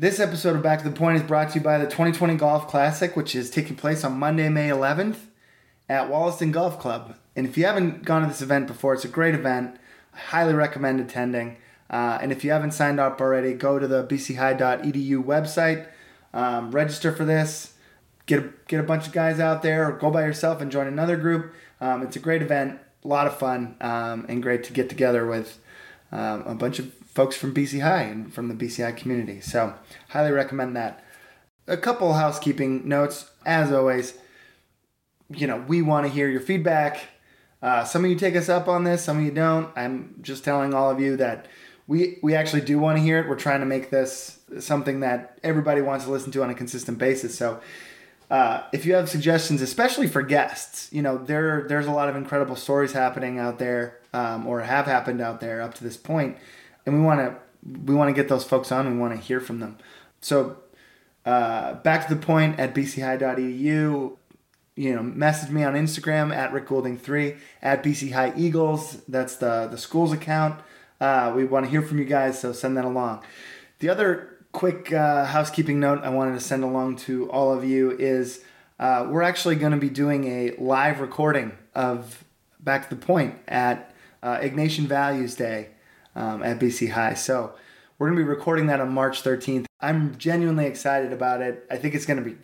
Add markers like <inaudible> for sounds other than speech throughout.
This episode of Back to the Point is brought to you by the 2020 Golf Classic, which is taking place on Monday, May 11th at Wollaston Golf Club. And if you haven't gone to this event before, it's a great event. I highly recommend attending. Uh, and if you haven't signed up already, go to the bchigh.edu website, um, register for this, get a, get a bunch of guys out there, or go by yourself and join another group. Um, it's a great event, a lot of fun, um, and great to get together with um, a bunch of folks from BC High and from the BC High community. So, highly recommend that. A couple housekeeping notes, as always. You know, we want to hear your feedback. Uh, some of you take us up on this, some of you don't. I'm just telling all of you that we we actually do want to hear it. We're trying to make this something that everybody wants to listen to on a consistent basis. So uh, if you have suggestions, especially for guests, you know there there's a lot of incredible stories happening out there, um, or have happened out there up to this point, and we want to we want to get those folks on. We want to hear from them. So uh, back to the point at bchigh.edu. You know, message me on Instagram at Rick Goulding three at BC High Eagles. That's the the school's account. Uh, we want to hear from you guys, so send that along. The other quick uh, housekeeping note I wanted to send along to all of you is uh, we're actually going to be doing a live recording of Back to the Point at uh, Ignatian Values Day um, at BC High. So we're going to be recording that on March 13th. I'm genuinely excited about it. I think it's going to be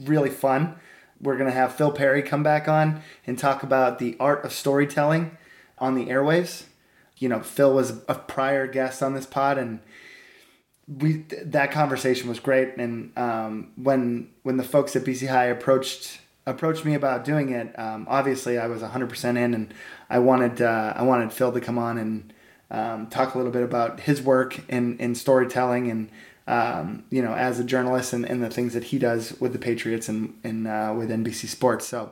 really fun. We're going to have Phil Perry come back on and talk about the art of storytelling on the airwaves you know, Phil was a prior guest on this pod, and we that conversation was great. And um, when when the folks at BC High approached approached me about doing it, um, obviously I was hundred percent in, and I wanted uh, I wanted Phil to come on and um, talk a little bit about his work in in storytelling and. Um, you know, as a journalist and, and the things that he does with the Patriots and, and uh, with NBC Sports. So,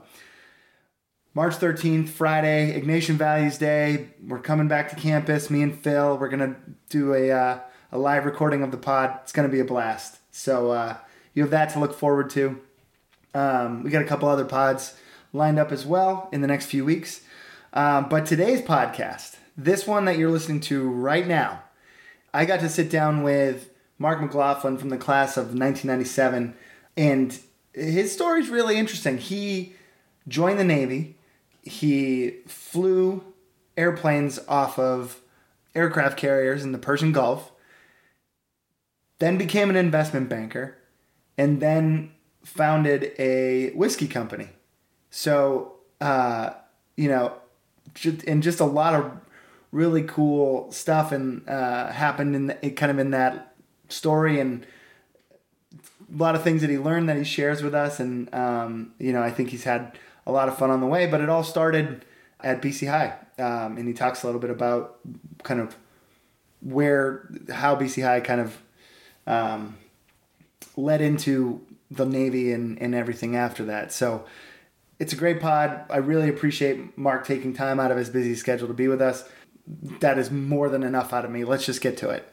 March 13th, Friday, Ignatian Values Day. We're coming back to campus, me and Phil. We're going to do a, uh, a live recording of the pod. It's going to be a blast. So uh, you have that to look forward to. Um, we got a couple other pods lined up as well in the next few weeks. Um, but today's podcast, this one that you're listening to right now, I got to sit down with Mark McLaughlin from the class of 1997. And his story is really interesting. He joined the Navy he flew airplanes off of aircraft carriers in the Persian Gulf, then became an investment banker, and then founded a whiskey company. So, uh, you know, and just a lot of really cool stuff and uh, happened in the, kind of in that story and a lot of things that he learned that he shares with us and um, you know i think he's had a lot of fun on the way. But it all started at BC High, um, and he talks a little bit about kind of where how BC High kind of um, led into the Navy and, and everything after that. So it's a great pod. I really appreciate Mark taking time out of his busy schedule to be with us. That is more than enough out of me. Let's just get to it.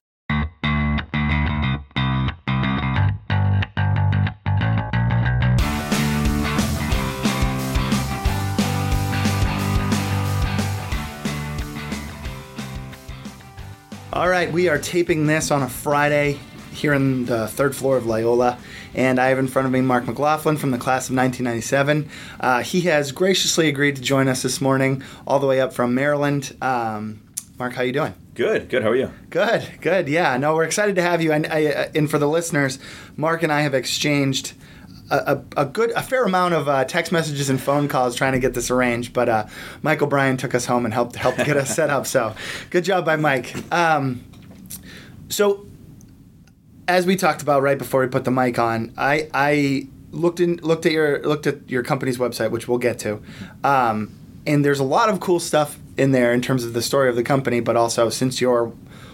All right, we are taping this on a Friday here in the third floor of Loyola, and I have in front of me Mark McLaughlin from the class of 1997. Uh, he has graciously agreed to join us this morning, all the way up from Maryland. Um, Mark, how you doing? Good, good. How are you? Good, good. Yeah, no, we're excited to have you. And, I, uh, and for the listeners, Mark and I have exchanged a, a, good a fair amount of uh, text messages and phone calls trying to get this arranged, but uh, Mike O'Brien took us home and helped helped get us set up. So good job by Mike. Um, so as we talked about right before we put the mic on, I I looked in looked at your looked at your company's website, which we'll get to, um, and there's a lot of cool stuff in there in terms of the story of the company, but also since you're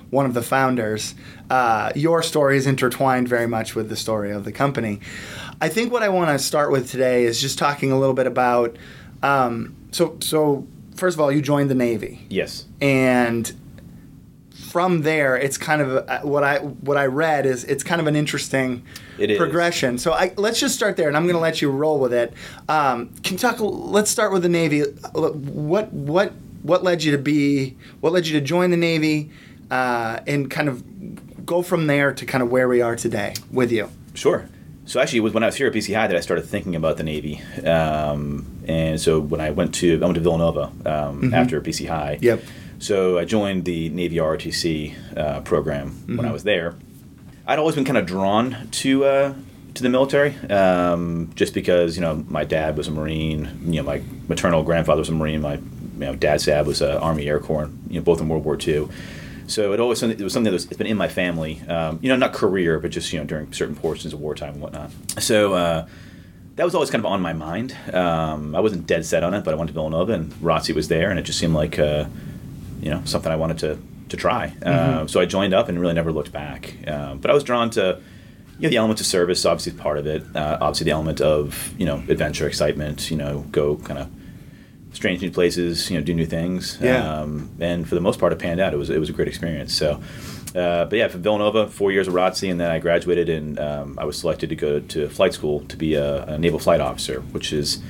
one of the founders, uh, your story is intertwined very much with the story of the company. I think what I want to start with today is just talking a little bit about. Um, so, so first of all, you joined the Navy. Yes. And from there, it's kind of a, what I what I read is it's kind of an interesting progression. So I, let's just start there, and I'm going to let you roll with it. Um, can talk? Let's start with the Navy. What what what led you to be? What led you to join the Navy? Uh, and kind of go from there to kind of where we are today with you. Sure. So actually, it was when I was here at BC High that I started thinking about the Navy. Um, and so when I went to I went to Villanova um, after BC High. Mm-hmm. Yep. So I joined the Navy ROTC uh, program when I Mm-hmm. was there. I'd always been kind of drawn to uh, to the military, um, just because you know my dad was a Marine. You know my maternal grandfather was a Marine. My you know dad's dad was a Army Air Corps. You know both in World War II. So it always it was something that was it's been in my family. Um, you know not career, but just you know during certain portions of wartime and whatnot. So. Uh, that was always kind of on my mind. Um, I wasn't dead set on it, but I went to Villanova and ROTC was there, and it just seemed like, uh, you know, something I wanted to to try. Uh, so I joined up and really never looked back. Um, but I was drawn to, you know, the elements of service, obviously part of it. Uh, obviously the element of you know adventure, excitement. You know, go kind of strange new places. You know, do new things. Yeah. Um, and for the most part, it panned out. It was it was a great experience. So. Uh, but yeah, from Villanova, four years of ROTC, and then I graduated, and um, I was selected to go to flight school to be a, a naval flight officer, which is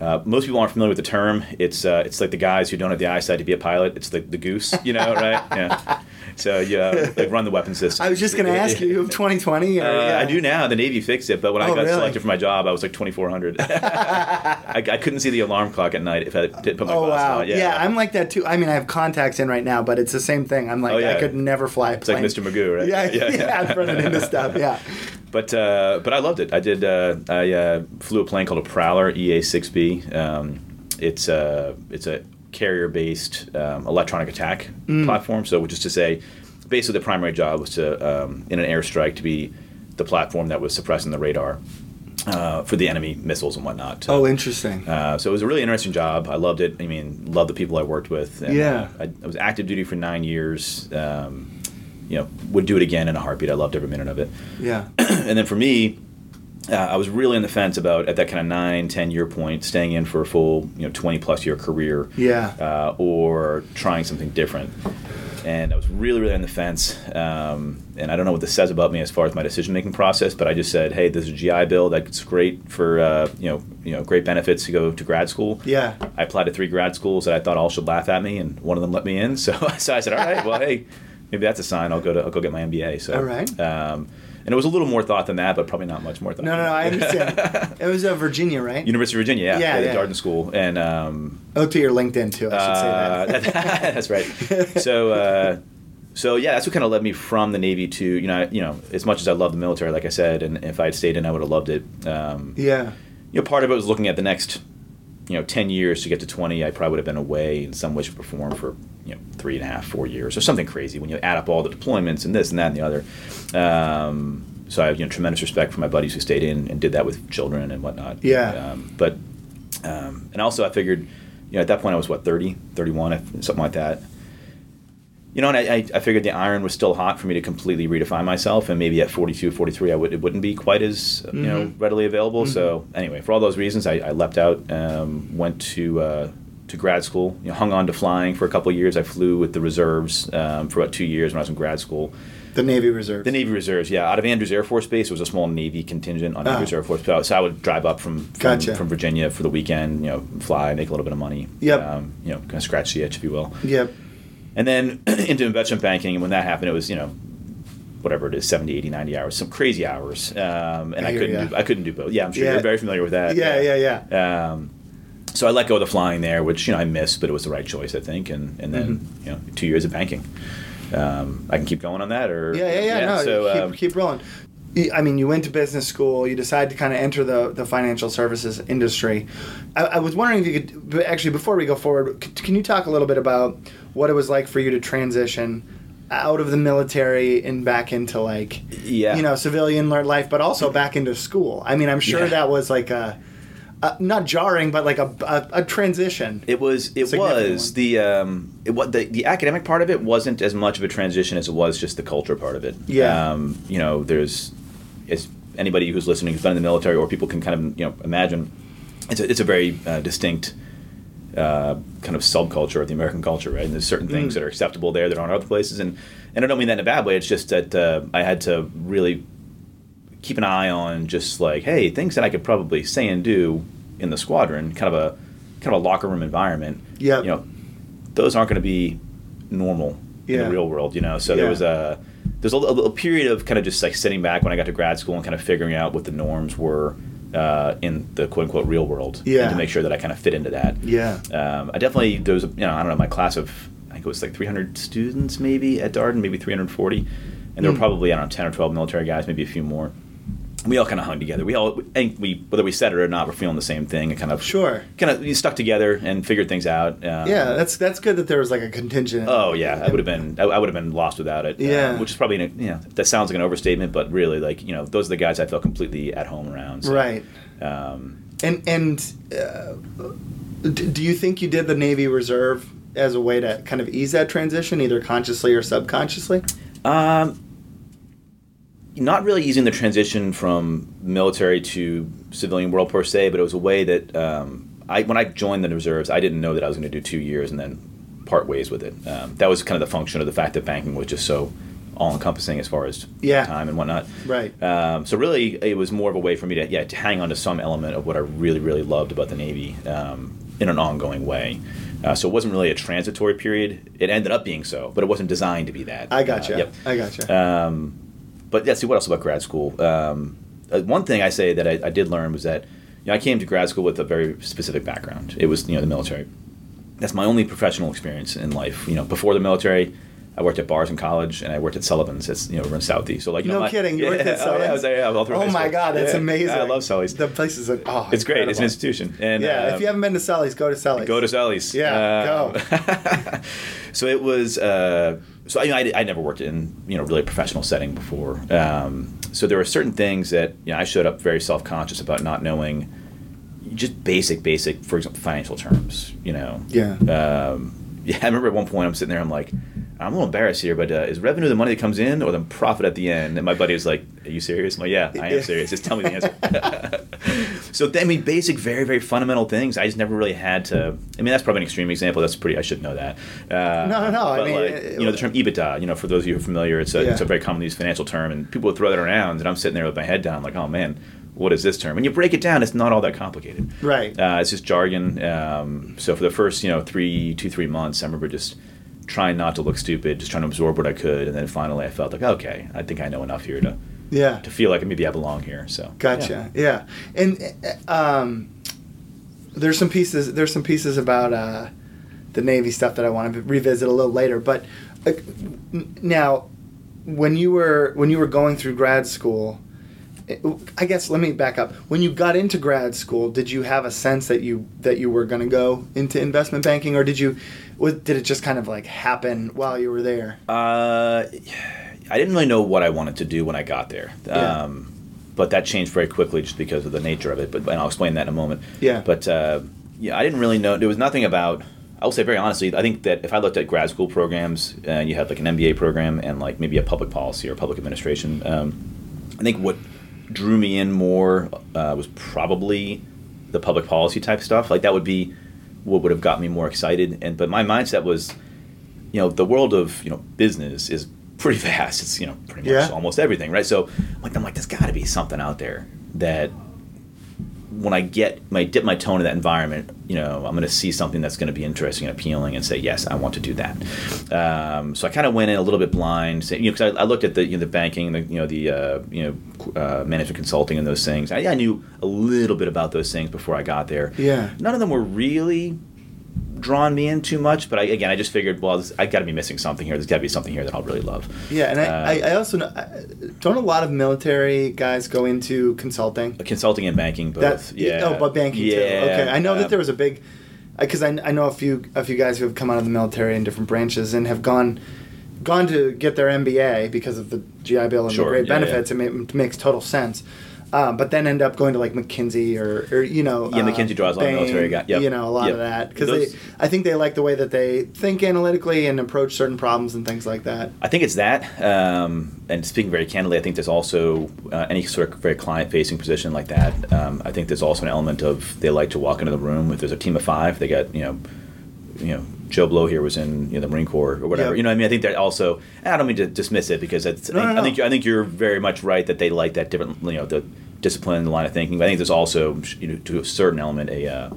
uh, most people aren't familiar with the term. It's uh, it's like the guys who don't have the eyesight to be a pilot. It's the, the goose, you know, right? Yeah. So you uh, like run the weapon system. I was just going to ask you, you have 2020? Or, Uh, yeah. I do now. The Navy fixed it, but when I Oh, got really? selected for my job, I was like 2400. <laughs> I, I couldn't see the alarm clock at night if I didn't put my glasses on. Oh wow! on. Yeah. I'm like that too. I mean, I have contacts in right now, but it's the same thing. I'm like, Oh, yeah. I could never fly a it's like. Mr. Magoo, right? Yeah, yeah, I'm running into stuff. Yeah, <laughs> But uh, but I loved it. I did. Uh, I uh, flew a plane called a Prowler EA6B. Um, it's a it's a carrier based um, electronic attack Mm. platform. So which is to say, basically the primary job was to um, in an airstrike to be the platform that was suppressing the radar uh, for the enemy missiles and whatnot. Oh, interesting. Uh, so it was a really interesting job. I loved it. I mean, loved the people I worked with. And, Yeah. uh, I, I was active duty for nine years. Um, you know, would do it again in a heartbeat. I loved every minute of it. yeah. <clears throat> and then for me, uh, I was really on the fence about at that kind of nine, ten year point, staying in for a full, you know, twenty plus year career, Yeah. uh, or trying something different. And I was really, really on the fence. Um, and I don't know what this says about me as far as my decision making process, but I just said, hey, this is a GI Bill. That's great for uh, you know, you know, great benefits to go to grad school. Yeah. I applied to three grad schools that I thought all should laugh at me, and one of them let me in. <laughs> So, so I said, all right, well, hey, maybe that's a sign. I'll go to I'll go get my MBA. So, All right. Um, and it was a little more thought than that, but probably not much more thought. No, no, no. I understand. <laughs> it was uh, Virginia, right? University of Virginia, yeah, Yeah, the yeah. Darden School, and um, oh, to your LinkedIn too. I should uh, say that. <laughs> that's right. So, uh, so yeah, that's what kind of led me from the Navy to you know, you know, as much as I love the military, like I said, and if I had stayed in, I would have loved it. Um, yeah. you know, part of it was looking at the next, you know, ten years to get to twenty. I probably would have been away in some way, shape, or form for you know three and a half, four years, or something crazy. When you add up all the deployments and this and that and the other. Um, so I have you know tremendous respect for my buddies who stayed in and did that with children and whatnot. Yeah. Um, but um, and also I figured, you know, at that point I was what 30, 31, something like that. You know, and I, I, figured the iron was still hot for me to completely redefine myself, and maybe at 42, 43, I would, it wouldn't be quite as you know Mhm. readily available. So anyway, for all those reasons, I, I leapt out, um, went to uh, to grad school, you know, hung on to flying for a couple of years. I flew with the reserves um, for about two years when I was in grad school. The Navy Reserve. The Navy Reserves, yeah, out of Andrews Air Force Base, it was a small Navy contingent on Ah. Andrews Air Force. So so I would drive up from from, Gotcha. from Virginia for the weekend, you know, fly, make a little bit of money. Yep. Um, you know, kind of scratch the itch, if you will. Yep. And then <clears throat> into investment banking, and when that happened, it was you know, whatever it is, 70, 80, 90 hours, some crazy hours, um, and I I, couldn't do, I couldn't do both. Yeah, I'm sure Yeah. you're very familiar with that. Yeah, yeah, yeah. Um, so I let go of the flying there, which you know I missed, but it was the right choice, I think. And and then Mm-hmm. you know, two years of banking. Um, I can keep going on that, or Yeah, yeah, yeah. no, so keep, um, keep rolling. I mean, you went to business school. You decided to kind of enter the, the financial services industry. I, I was wondering if you could actually before we go forward, c- can you talk a little bit about what it was like for you to transition out of the military and back into like Yeah. you know civilian learned life, but also back into school? I mean, I'm sure Yeah. that was like a, not jarring, but like a, a, a transition. It was. It was the um. It, what the the academic part of it wasn't as much of a transition as it was just the culture part of it. Yeah. Um. You know, there's, as anybody who's listening who's been in the military or people can kind of you know imagine, it's a, it's a very uh, distinct. Uh, kind of subculture of the American culture, right? And there's certain things Mm. that are acceptable there that aren't other places, and and I don't mean that in a bad way. It's just that uh, I had to really keep an eye on just like, hey, things that I could probably say and do in the squadron, kind of a kind of a locker room environment. Yeah, You know, those aren't going to be normal in the real world. You know, so Yeah. there was a there's a, a, period of kind of just like sitting back when I got to grad school and kind of figuring out what the norms were uh, in the quote unquote real world, Yeah. and to make sure that I kind of fit into that. Yeah. Um, I definitely there was you know I don't know my class of I think it was like 300 students maybe at Darden, maybe 340, and Hmm. there were probably I don't know 10 or 12 military guys, maybe a few more. We all kind of hung together. We all, think we, whether we said it or not, we're feeling the same thing and kind of Sure. kind of we stuck together and figured things out. Um, Yeah, that's that's good that there was like a contingent. Oh yeah, I would have been I, I would have been lost without it. Yeah. um, which is probably an, you know that sounds like an overstatement, but really like you know those are the guys I felt completely at home around. so, Right. Um, And and uh, do you think you did the Navy Reserve as a way to kind of ease that transition, either consciously or subconsciously? Um, not really easing the transition from military to civilian world per se, but it was a way that um, I when I joined the reserves, I didn't know that I was going to do two years and then part ways with it. Um, that was kind of the function of the fact that banking was just so all encompassing as far as Yeah. time and whatnot. Right. Um, so really, it was more of a way for me to yeah to hang on to some element of what I really really loved about the Navy um, in an ongoing way. Uh, so it wasn't really a transitory period. It ended up being so, but it wasn't designed to be that. I gotcha. Uh, yep. I gotcha. Um, but yeah, see what else about grad school? Um, uh, one thing I say that I, I did learn was that you know I came to grad school with a very specific background. It was you know the military. That's my only professional experience in life. You know, before the military, I worked at bars in college, and I worked at Sullivan's. It's you know in Southeast. So like you no my- kidding. You <laughs> worked at yeah, oh, yeah, I was yeah, Oh my school. god, that's Yeah, amazing. I love Sully's. The place is like, oh, it's great. It's an institution. And Yeah, uh, if you haven't been to Sully's, go to Sully's. Go to Sally's. Yeah, go. <laughs> so it was. Uh, so I, I, I never worked in you know really a professional setting before. Um, so there were certain things that you know I showed up very self conscious about not knowing just basic basic for example financial terms. You know. Yeah. Um, <laughs> yeah, I remember at one point I'm sitting there. I'm like. I'm a little embarrassed here, but uh, is revenue the money that comes in or the profit at the end? And my buddy was like, "Are you serious?" I'm like, "Yeah, I am serious. Just tell me the answer." <laughs> <laughs> so I mean, basic, very, very fundamental things. I just never really had to. I mean, that's probably an extreme example. That's pretty. I should know that. Uh, No, no, no, I mean, like, it- you know, the term EBITDA. You know, for those of you who are familiar, it's a, it's a very commonly used financial term, and people would throw that around, and I'm sitting there with my head down, like, "Oh man." What is this term? When you break it down, it's not all that complicated. Right. Uh, it's just jargon. Um, so for the first, you know, three, two, three months, I remember just trying not to look stupid, just trying to absorb what I could, and then finally I felt like, okay, I think I know enough here to Yeah. to feel like maybe I belong here. So Gotcha. Yeah. And uh, um, there's some pieces. There's some pieces about uh, the Navy stuff that I want to revisit a little later. But uh, now, when you were when you were going through grad school, I guess let me back up. When you got into grad school, did you have a sense that you that you were going to go into investment banking, or did you? Did it just kind of like happen while you were there? Uh, I didn't really know what I wanted to do when I got there. Yeah. Um, but that changed very quickly just because of the nature of it. But and I'll explain that in a moment. Yeah. But uh, yeah, I didn't really know. There was nothing about. I will say very honestly, I think that if I looked at grad school programs and you had like an MBA program and like maybe a public policy or public administration, um, I think what drew me in more uh, was probably the public policy type stuff. Like that would be what would have got me more excited. And but my mindset was, you know, the world of you know business is pretty <laughs> vast. It's you know pretty much Yeah. almost everything, right? So like I'm like, there's got to be something out there that when I get when I dip my toe into that environment, you know, I'm going to see something that's going to be interesting and appealing, and say, yes, I want to do that. Um, so I kind of went in a little bit blind, say, you know, because I, I looked at the you know, the banking, the you know the uh, you know uh, management consulting and those things. I, I knew a little bit about those things before I got there. Yeah. None of them were really drawn me in too much, but I, again, I just figured, well, this, I got to be missing something here. There's got to be something here that I'll really love. Yeah, and I, Uh, I, I also know, don't a lot of military guys go into consulting. Consulting and banking both. That yeah. Oh, but banking yeah. too. Okay, I know uh, that there was a big, because I, I know a few a few guys who have come out of the military in different branches and have gone gone to get their MBA because of the GI Bill and Sure, the great yeah, benefits. It, ma- it makes total sense. Um, but then end up going to like McKinsey or, or you know Yeah, uh, McKinsey draws a lot of Bain, military guy- yep, you know a lot yep. of that because I think they like the way that they think analytically and approach certain problems and things like that. I think it's that. Um, and speaking very candidly, I think there's also uh, any sort of very client-facing position like that. Um, I think there's also an element of they like to walk into the room. If there's a team of five, they got you know, you know, Joe Blow here was in you know, the Marine Corps or whatever. Yep. You know, what I mean, I think that also. I don't mean to dismiss it because it's, No, I, think, no, I think. I think you're very much right that they like that different. You know, the discipline, the line of thinking. But I think there's also you know to a certain element a. Uh,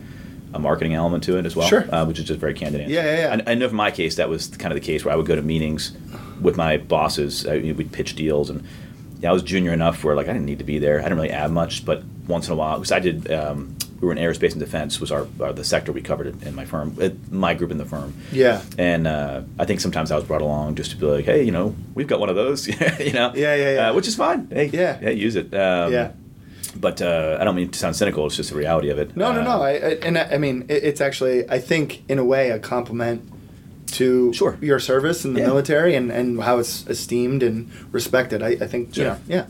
a marketing element to it as well, Sure. uh, which is just very candid. answer. Yeah, yeah, yeah. I, I know for my case that was kind of the case where I would go to meetings with my bosses. I, we'd pitch deals, and yeah, I was junior enough where like I didn't need to be there. I didn't really add much, but once in a while, because I did. Um, we were in aerospace and defense was our, our the sector we covered in, in my firm, uh, my group in the firm. Yeah. And uh, I think sometimes I was brought along just to be like, hey, you know, we've got one of those, <laughs> you know. Yeah, yeah, yeah. Uh, which is fine. Hey, Yeah. yeah, use it. Um, Yeah. But uh, I don't mean to sound cynical. It's just the reality of it. No, no, Uh, no. I, I and I, I mean, it, it's actually, I think, in a way, a compliment to Sure. your service in the Yeah. military and, and how it's esteemed and respected. I, I think, you know, yeah.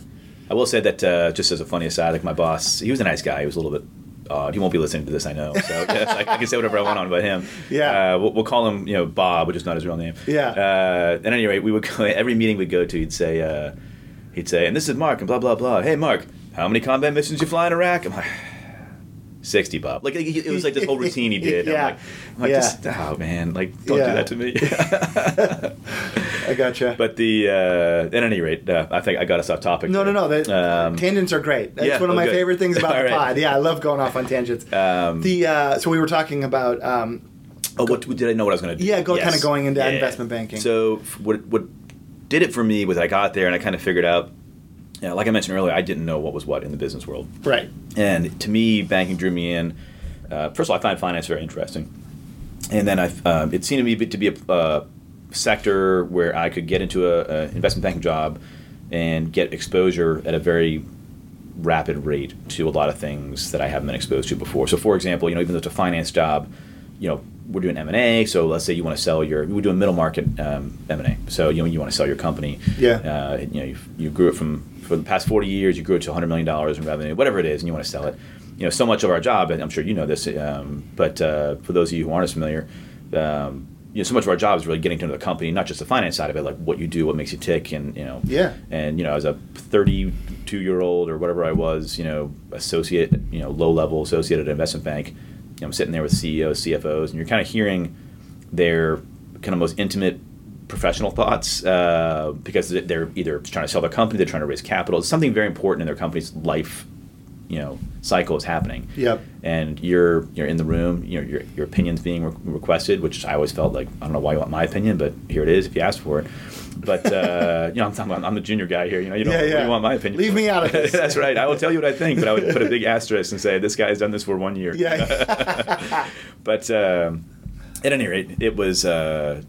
I will say that uh, just as a funny aside, like my boss, he was a nice guy. He was a little bit odd. He won't be listening to this, I know. So <laughs> yes, I, I can say whatever I want on about him. Yeah. Uh, we'll, we'll call him, you know, Bob, which is not his real name. Yeah. Uh, at any rate, we would go <laughs> every meeting we'd go to. He'd say, uh, he'd say, and this is Mark, and blah blah blah. Hey, Mark, how many combat missions you fly in Iraq? I'm like. 60 Bob. Like it was like this whole routine he did. Yeah. I'm like, I'm like Yeah. just, oh man, like don't Yeah. do that to me. <laughs> I gotcha. but the uh, at any rate, uh, I think I got us off topic. no, no, there. no. The, Um, tangents are great. That's yeah, one of oh, my good. favorite things <laughs> about the right. pod. Yeah, I love going off on tangents. Um, the uh, so we were talking about um, Oh, what did I know what I was going to do? Yeah, go- Yes. kinda going into investment banking. So what what did it for me was I got there and I kind of figured out, know, like I mentioned earlier, I didn't know what was what in the business world, right. and to me, banking drew me in. Uh, first of all, I find finance very interesting, and then I um, it seemed to me to be a uh, sector where I could get into a, a investment banking job and get exposure at a very rapid rate to a lot of things that I haven't been exposed to before. So, for example, you know, even though it's a finance job, you know, we're doing M and A. So, let's say you want to sell your, we're doing middle market um, M and A. So, you know, you want to sell your company. Yeah. Uh, you know, you, you grew it from for the past forty years, you grew it to 100 million dollars in revenue, whatever it is, and you want to sell it. You know, so much of our job, and I'm sure you know this, um, but uh, for those of you who aren't as familiar. Um, you know, so much of our job is really getting to know the company, not just the finance side of it, like what you do, what makes you tick, and you know, Yeah. and you know, as a 32 year old or whatever I was, you know, associate, you know, low level associate at an investment bank, you know, I'm sitting there with CEOs, CFOs, and you're kind of hearing their kind of most intimate professional thoughts uh, because they're either trying to sell their company, they're trying to raise capital. It's something very important in their company's life, you know, cycle is happening. Yep. And you're you're in the room, you know, your your opinion's being re- requested, which I always felt like I don't know why you want my opinion, but here it is if you ask for it. But uh, <laughs> you know, I'm, about, I'm the junior guy here. You know, you don't Yeah, yeah. you want my opinion. Leave me out of <laughs> this. That's right. I will tell you what I think, but I would put a big asterisk and say this guy has done this for one year. Yeah. <laughs> But um, at any rate, it was uh,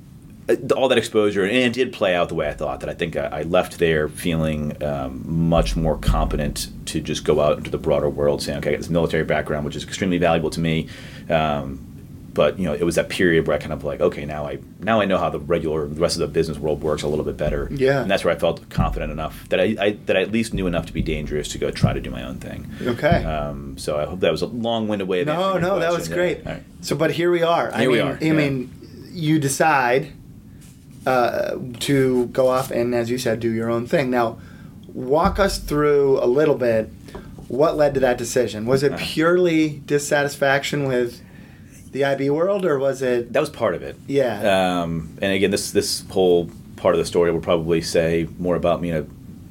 all that exposure, and it did play out the way I thought. That I think I, I left there feeling um, much more competent to just go out into the broader world, saying, "Okay, I got this military background, which is extremely valuable to me." Um, but you know, it was that period where I kind of like, okay, now I now I know how the regular the rest of the business world works a little bit better. Yeah. and that's where I felt confident enough that I, I that I at least knew enough to be dangerous to go try to do my own thing. okay. Um, so I hope that was a long-winded way of no, no, that was great. Right. So, but here we are. I Here we are, I yeah. mean, you decide uh, to go off and, as you said, do your own thing. Now, walk us through a little bit. What led to that decision? Was it Uh. purely dissatisfaction with the IB world, or was it? That was part of it. Yeah. Um, and again, this this whole part of the story will probably say more about me in a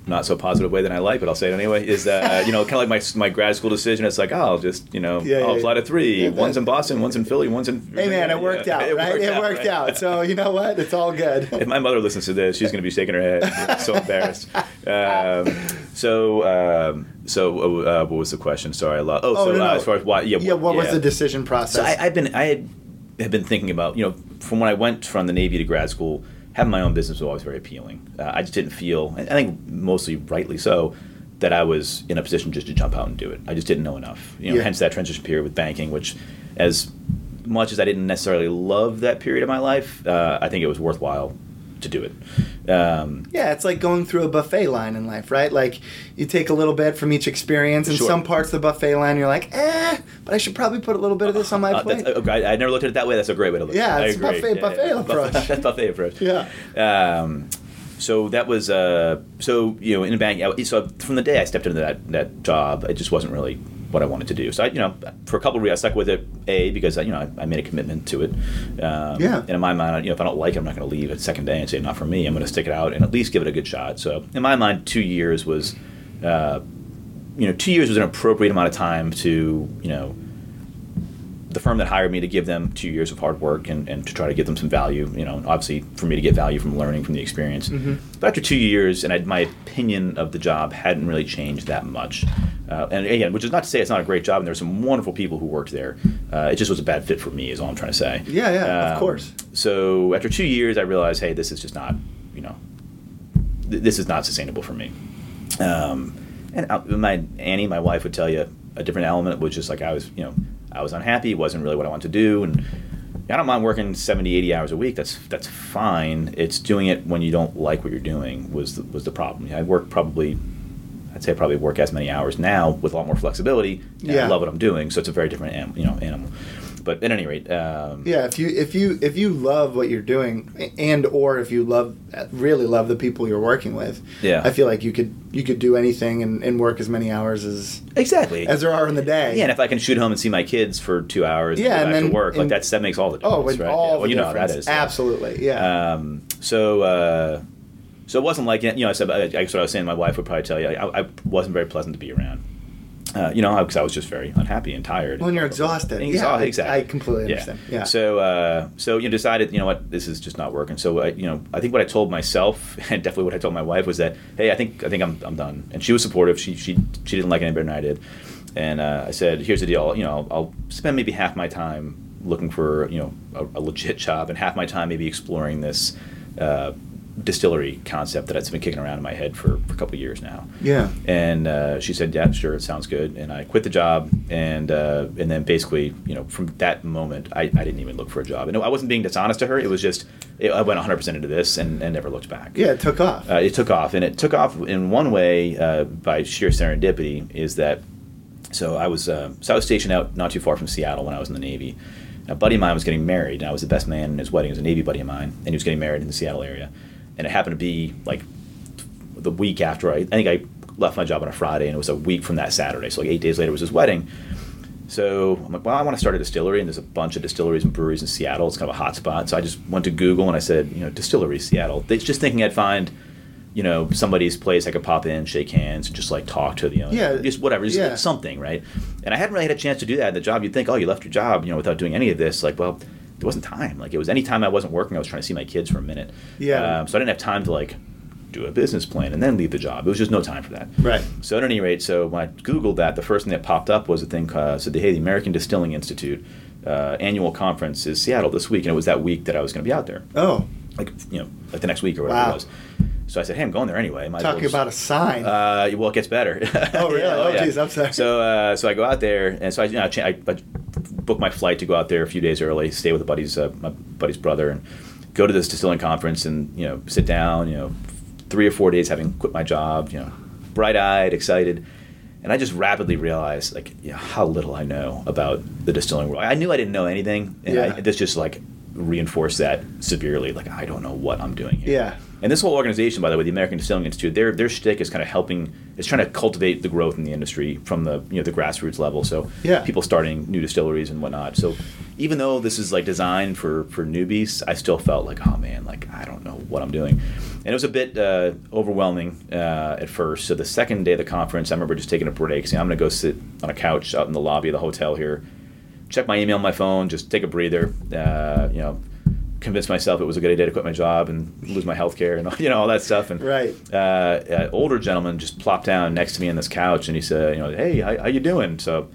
not so positive way than I like, but I'll say it anyway. Is that uh, you know kind of like my my grad school decision? It's like oh, I'll just you know Yeah, I'll yeah, apply to three. yeah. one's in Boston, one's in Philly, one's in. Hey man, it worked <laughs> out, right? It worked right? out. So you know what? It's all good. if my mother listens to this, she's going to be shaking her head, so embarrassed. Um, so, um, so uh, what was the question? Sorry, I lost. Oh, Oh, so no, no. Uh, as far as why, yeah, yeah. What was the decision process? So I, I've been I had, have been thinking about you know from when I went from the Navy to grad school, having my own business was always very appealing. Uh, I just didn't feel, and I think mostly rightly so, that I was in a position just to jump out and do it. I just didn't know enough. You know, Yeah. hence that transition period with banking, which as much as I didn't necessarily love that period of my life, uh, I think it was worthwhile to do it. Um, Yeah, it's like going through a buffet line in life, right? Like you take a little bit from each experience, and Sure. some parts of the buffet line you're like, eh, but I should probably put a little bit of this on my Uh, plate. uh, I, never looked at it that way. That's a great way to look Yeah, at it. I it's agree. buffet- buffet approach. <laughs> That's buffet approach. Yeah. Um, so that was uh, so you know in a bank. So from the day I stepped into that that job, it just wasn't really what I wanted to do. So I, you know, for a couple of reasons, I stuck with it. A because I, you know I, I made a commitment to it. Um, Yeah. And in my mind, you know, if I don't like it, I'm not going to leave at second day and say not for me. I'm going to stick it out and at least give it a good shot. So in my mind, two years was. Uh, you know, two years was an appropriate amount of time to, you know, the firm that hired me to give them two years of hard work and, and to try to give them some value. You know, obviously for me to get value from learning from the experience. Mm-hmm. But after two years, and I, my opinion of the job hadn't really changed that much. Uh, and again, which is not to say it's not a great job, and there were some wonderful people who worked there. Uh, it just was a bad fit for me, is all I'm trying to say. Yeah, yeah, of Um, course. So after two years, I realized, hey, this is just not, you know, th- this is not sustainable for me. Um, and uh, my Annie, my wife, would tell you a different element was just like I was, you know, I was unhappy. It wasn't really what I wanted to do, and I don't mind working 70, 80 hours a week. That's that's fine. It's doing it when you don't like what you're doing was the, was the problem. I work probably. I'd say I probably work as many hours now with a lot more flexibility. and I love what I'm doing, so it's a very different, you know, animal. But at any rate, um, Yeah, if you if you if you love what you're doing, and or if you love really love the people you're working with, Yeah. I feel like you could you could do anything and, and work as many hours as exactly. as there are in the day. Yeah, and if I can shoot home and see my kids for two hours Yeah, and and back then- to work, like that's that makes all the difference. oh, right? all yeah. the well, you know how difference. is. Absolutely, yeah. Um, so, uh, so it wasn't like you know. I said, I guess what I was saying. My wife would probably tell you, I, I wasn't very pleasant to be around. Uh, you know, because I was just very unhappy and tired. when you're exhausted, Exa- yeah, I- exactly. I completely understand. Yeah. So, uh, so you decided, you know what, this is just not working. So, uh, you know, I think what I told myself, <laughs> and definitely what I told my wife, was that, hey, I think I think I'm, I'm done. And she was supportive. She she she didn't like it any better than I did. And uh, I said, here's the deal. You know, I'll, I'll spend maybe half my time looking for you know a, a legit job, and half my time maybe exploring this. Distillery concept that has been kicking around in my head for, for a couple of years now. yeah. And uh, she said, "Yeah, sure, it sounds good." And I quit the job, and uh, and then basically, you know, from that moment, I, I didn't even look for a job. And I wasn't being dishonest to her. It was just it, I went 100 percent into this and, and never looked back. Yeah, it took off. Uh, it took off, and it took off in one way uh, by sheer serendipity. Is that so? I was uh, so I was stationed out not too far from Seattle when I was in the Navy. A buddy of mine was getting married, and I was the best man in his wedding. It was a Navy buddy of mine, and he was getting married in the Seattle area. And it happened to be like the week after I, I think I left my job on a Friday, and it was a week from that Saturday. So like eight days later was his wedding. So I'm like, well, I want to start a distillery, and there's a bunch of distilleries and breweries in Seattle. It's kind of a hot spot. So I just went to Google and I said, you know, distillery Seattle. They just thinking I'd find, you know, somebody's place I could pop in, shake hands, and just like talk to the owner. Yeah, just whatever, just yeah. something, right? And I hadn't really had a chance to do that at the job. You'd think, oh, you left your job, you know, without doing any of this. Like, well, there wasn't time. Like, it was any time I wasn't working, I was trying to see my kids for a minute. Yeah. Um, so I didn't have time to like do a business plan and then leave the job. It was just no time for that. Right. So at any rate, so when I Googled that, the first thing that popped up was a thing uh, said, hey, the American Distilling Institute uh, annual conference is Seattle this week, and it was that week that I was going to be out there, Oh, like you know, like the next week or whatever Wow. it was. So I said, hey, I'm going there anyway. Might as well talking just- about a sign. uh, well, it gets better. Oh, really? <laughs> Yeah, Oh, yeah. geez, I'm sorry. So, uh, so I go out there, and so I, you know, I, I, I booked my flight to go out there a few days early, stay with a buddy's, uh, my buddy's brother, and go to this distilling conference, and you know, sit down. You know, three or four days having quit my job. You know, bright-eyed, excited, and I just rapidly realized like you know, how little I know about the distilling world. I knew I didn't know anything, and Yeah. I, this just like reinforced that severely. Like I don't know what I'm doing here. Yeah. And this whole organization, by the way, the American Distilling Institute, their their shtick is kind of helping. is trying to cultivate the growth in the industry from the you know the grassroots level. So Yeah. people starting new distilleries and whatnot. So even though this is like designed for for newbies, I still felt like, oh man, like I don't know what I'm doing. And it was a bit uh, overwhelming uh, at first. So the second day of the conference, I remember just taking a break, saying I'm going to go sit on a couch out in the lobby of the hotel here, check my email on my phone, just take a breather. Uh, you know, convince myself it was a good idea to quit my job and lose my health care and <laughs> you know all that stuff. And Right. uh, an older gentleman just plopped down next to me on this couch and he said, you know, hey, how, how you doing? So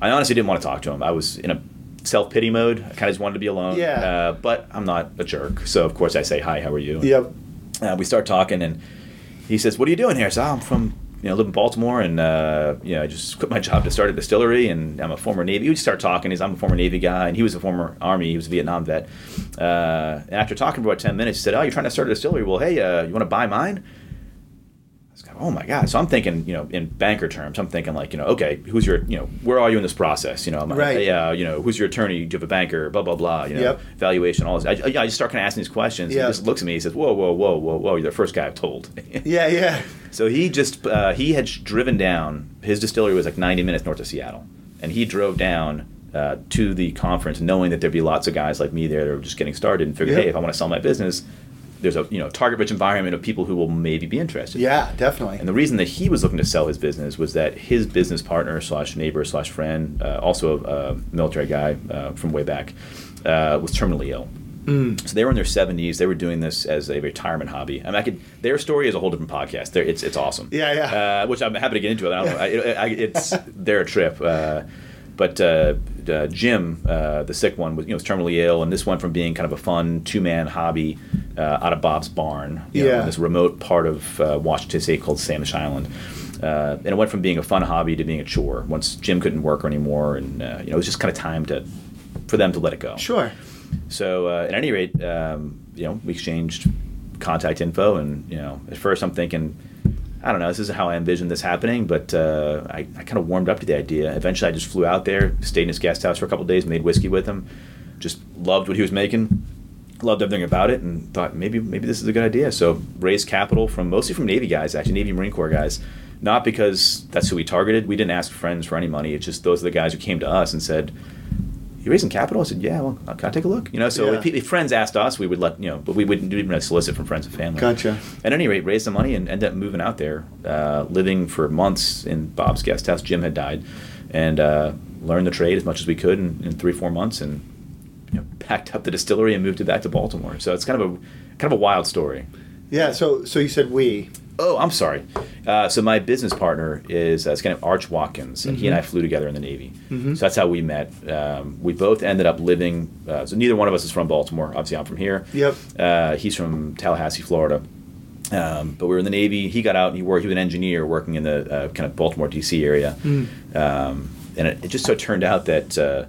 I honestly didn't want to talk to him. I was in a self pity mode. I kind of just wanted to be alone. Yeah. Uh, but I'm not a jerk, so of course I say hi. How are you? And, Yep. uh, we start talking, and he says, "What are you doing here?" So I'm from, you know, live in Baltimore, and uh, you know, I just quit my job to start a distillery, and I'm a former Navy. We start talking. He's, I'm a former Navy guy, and he was a former Army. He was a Vietnam vet. Uh, and after talking for about ten minutes, he said, "Oh, you're trying to start a distillery? Well, hey, uh, you want to buy mine?" Like, Oh my god! So I'm thinking, you know, in banker terms, I'm thinking like, you know, okay, who's your, you know, where are you in this process? You know, I'm I- Right. Yeah, you know, who's your attorney? Do you have a banker? Blah blah blah. You know, Yep. valuation, all this. I, I, I just start kind of asking these questions. Yeah. He just looks at me. He says, "Whoa, whoa, whoa, whoa, whoa! You're the first guy I've told." <laughs> Yeah, yeah. so he just uh, he had driven down. His distillery was like 90 minutes north of Seattle, and he drove down uh, to the conference, knowing that there'd be lots of guys like me there that were just getting started, and figured, Yeah. hey, if I want to sell my business, there's a you know target rich environment of people who will maybe be interested. Yeah, definitely. And the reason that he was looking to sell his business was that his business partner slash neighbor slash friend, uh, also a military guy uh, from way back, uh, was terminally ill. Mm. So they were in their 70s. They were doing this as a retirement hobby. I mean, I could. Their story is a whole different podcast. They're, it's it's awesome. Yeah, yeah. Uh, which I'm happy to get into. it. I don't know. I, I, it's they're a trip. Uh, but uh, uh, Jim, uh, the sick one, was you know was terminally ill, and this went from being kind of a fun two man hobby uh, out of Bob's barn, you know, in this remote part of uh, Washington State called Samish Island. Uh, and it went from being a fun hobby to being a chore. Once Jim couldn't work anymore, and uh, you know it was just kind of time to for them to let it go. Sure. So uh, at any rate, um, you know, we exchanged contact info, and you know, at first I'm thinking, I don't know, this isn't how I envisioned this happening, but uh, I, I kind of warmed up to the idea. Eventually, I just flew out there, stayed in his guest house for a couple days, made whiskey with him, just loved what he was making, loved everything about it, and thought maybe maybe this is a good idea. So raised capital from mostly from Navy guys, actually Navy Marine Corps guys. Not because that's who we targeted. We didn't ask friends for any money. It's just those are the guys who came to us and said, you raising capital? I said, yeah. Well, can I take a look? You know, so Yeah. if, if friends asked us, we would let you know, but we wouldn't even solicit from friends and family. Gotcha. At any rate, raised the money and ended up moving out there, uh, living for months in Bob's guest house. Jim had died, and uh, learned the trade as much as we could in, in three four months, and you know, packed up the distillery and moved it back to Baltimore. So it's kind of a kind of a wild story. Yeah. So so you said we. Oh, I'm sorry. Uh, so my business partner is uh, it's kind of Arch Watkins, and he and I flew together in the Navy. Mhm. So that's how we met. Um, we both ended up living. Uh, so neither one of us is from Baltimore. Obviously, I'm from here. Yep. Uh, he's from Tallahassee, Florida. Um, but we were in the Navy. He got out and he worked. He was an engineer working in the uh, kind of Baltimore, D.C. area. Mm. Um, and it, it just so turned out that uh,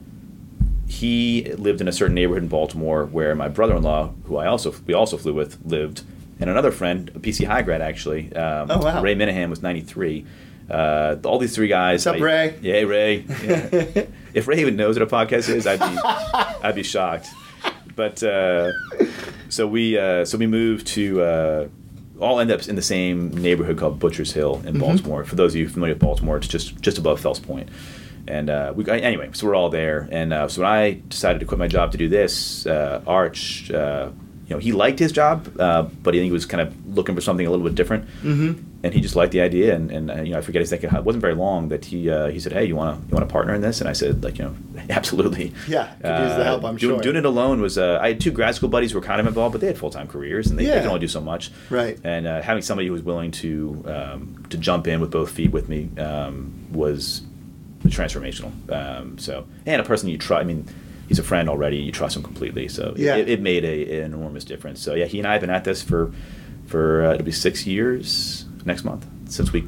he lived in a certain neighborhood in Baltimore where my brother-in-law, who I also we also flew with, lived, and another friend, a BC High grad actually. Um, Oh, wow. Ray Minahan was 93. Uh, all these three guys. What's up, I- Ray? Yeah, Ray. Yeah. <laughs> if Ray even knows what a podcast is, I'd be <laughs> I'd be shocked. But uh, so we uh, so we moved to uh, all end up in the same neighborhood called Butchers Hill in Baltimore. For those of you familiar with Baltimore, it's just just above Fells Point. And uh, we anyway, so we're all there. And uh, so when I decided to quit my job to do this, uh, Arch, uh, you know, he liked his job, uh, but he was kind of looking for something a little bit different. Mm-hmm. And he just liked the idea. And, and uh, you know, I forget exactly how. It wasn't very long that he uh, he said, "Hey, you want to you want to partner in this?" And I said, like, you know, <laughs> absolutely. Yeah, could use the help, I'm doing, sure. Doing it alone was. Uh, I had two grad school buddies who were kind of involved, but they had full time careers and they, they Yeah. can only do so much. Right. And uh, having somebody who was willing to um, to jump in with both feet with me um, was transformational. Um, so and a person you trust. I mean, he's a friend already. You trust him completely. So Yeah. it, it made a, an enormous difference. So yeah, he and I have been at this for for uh, it'll be six years next month since we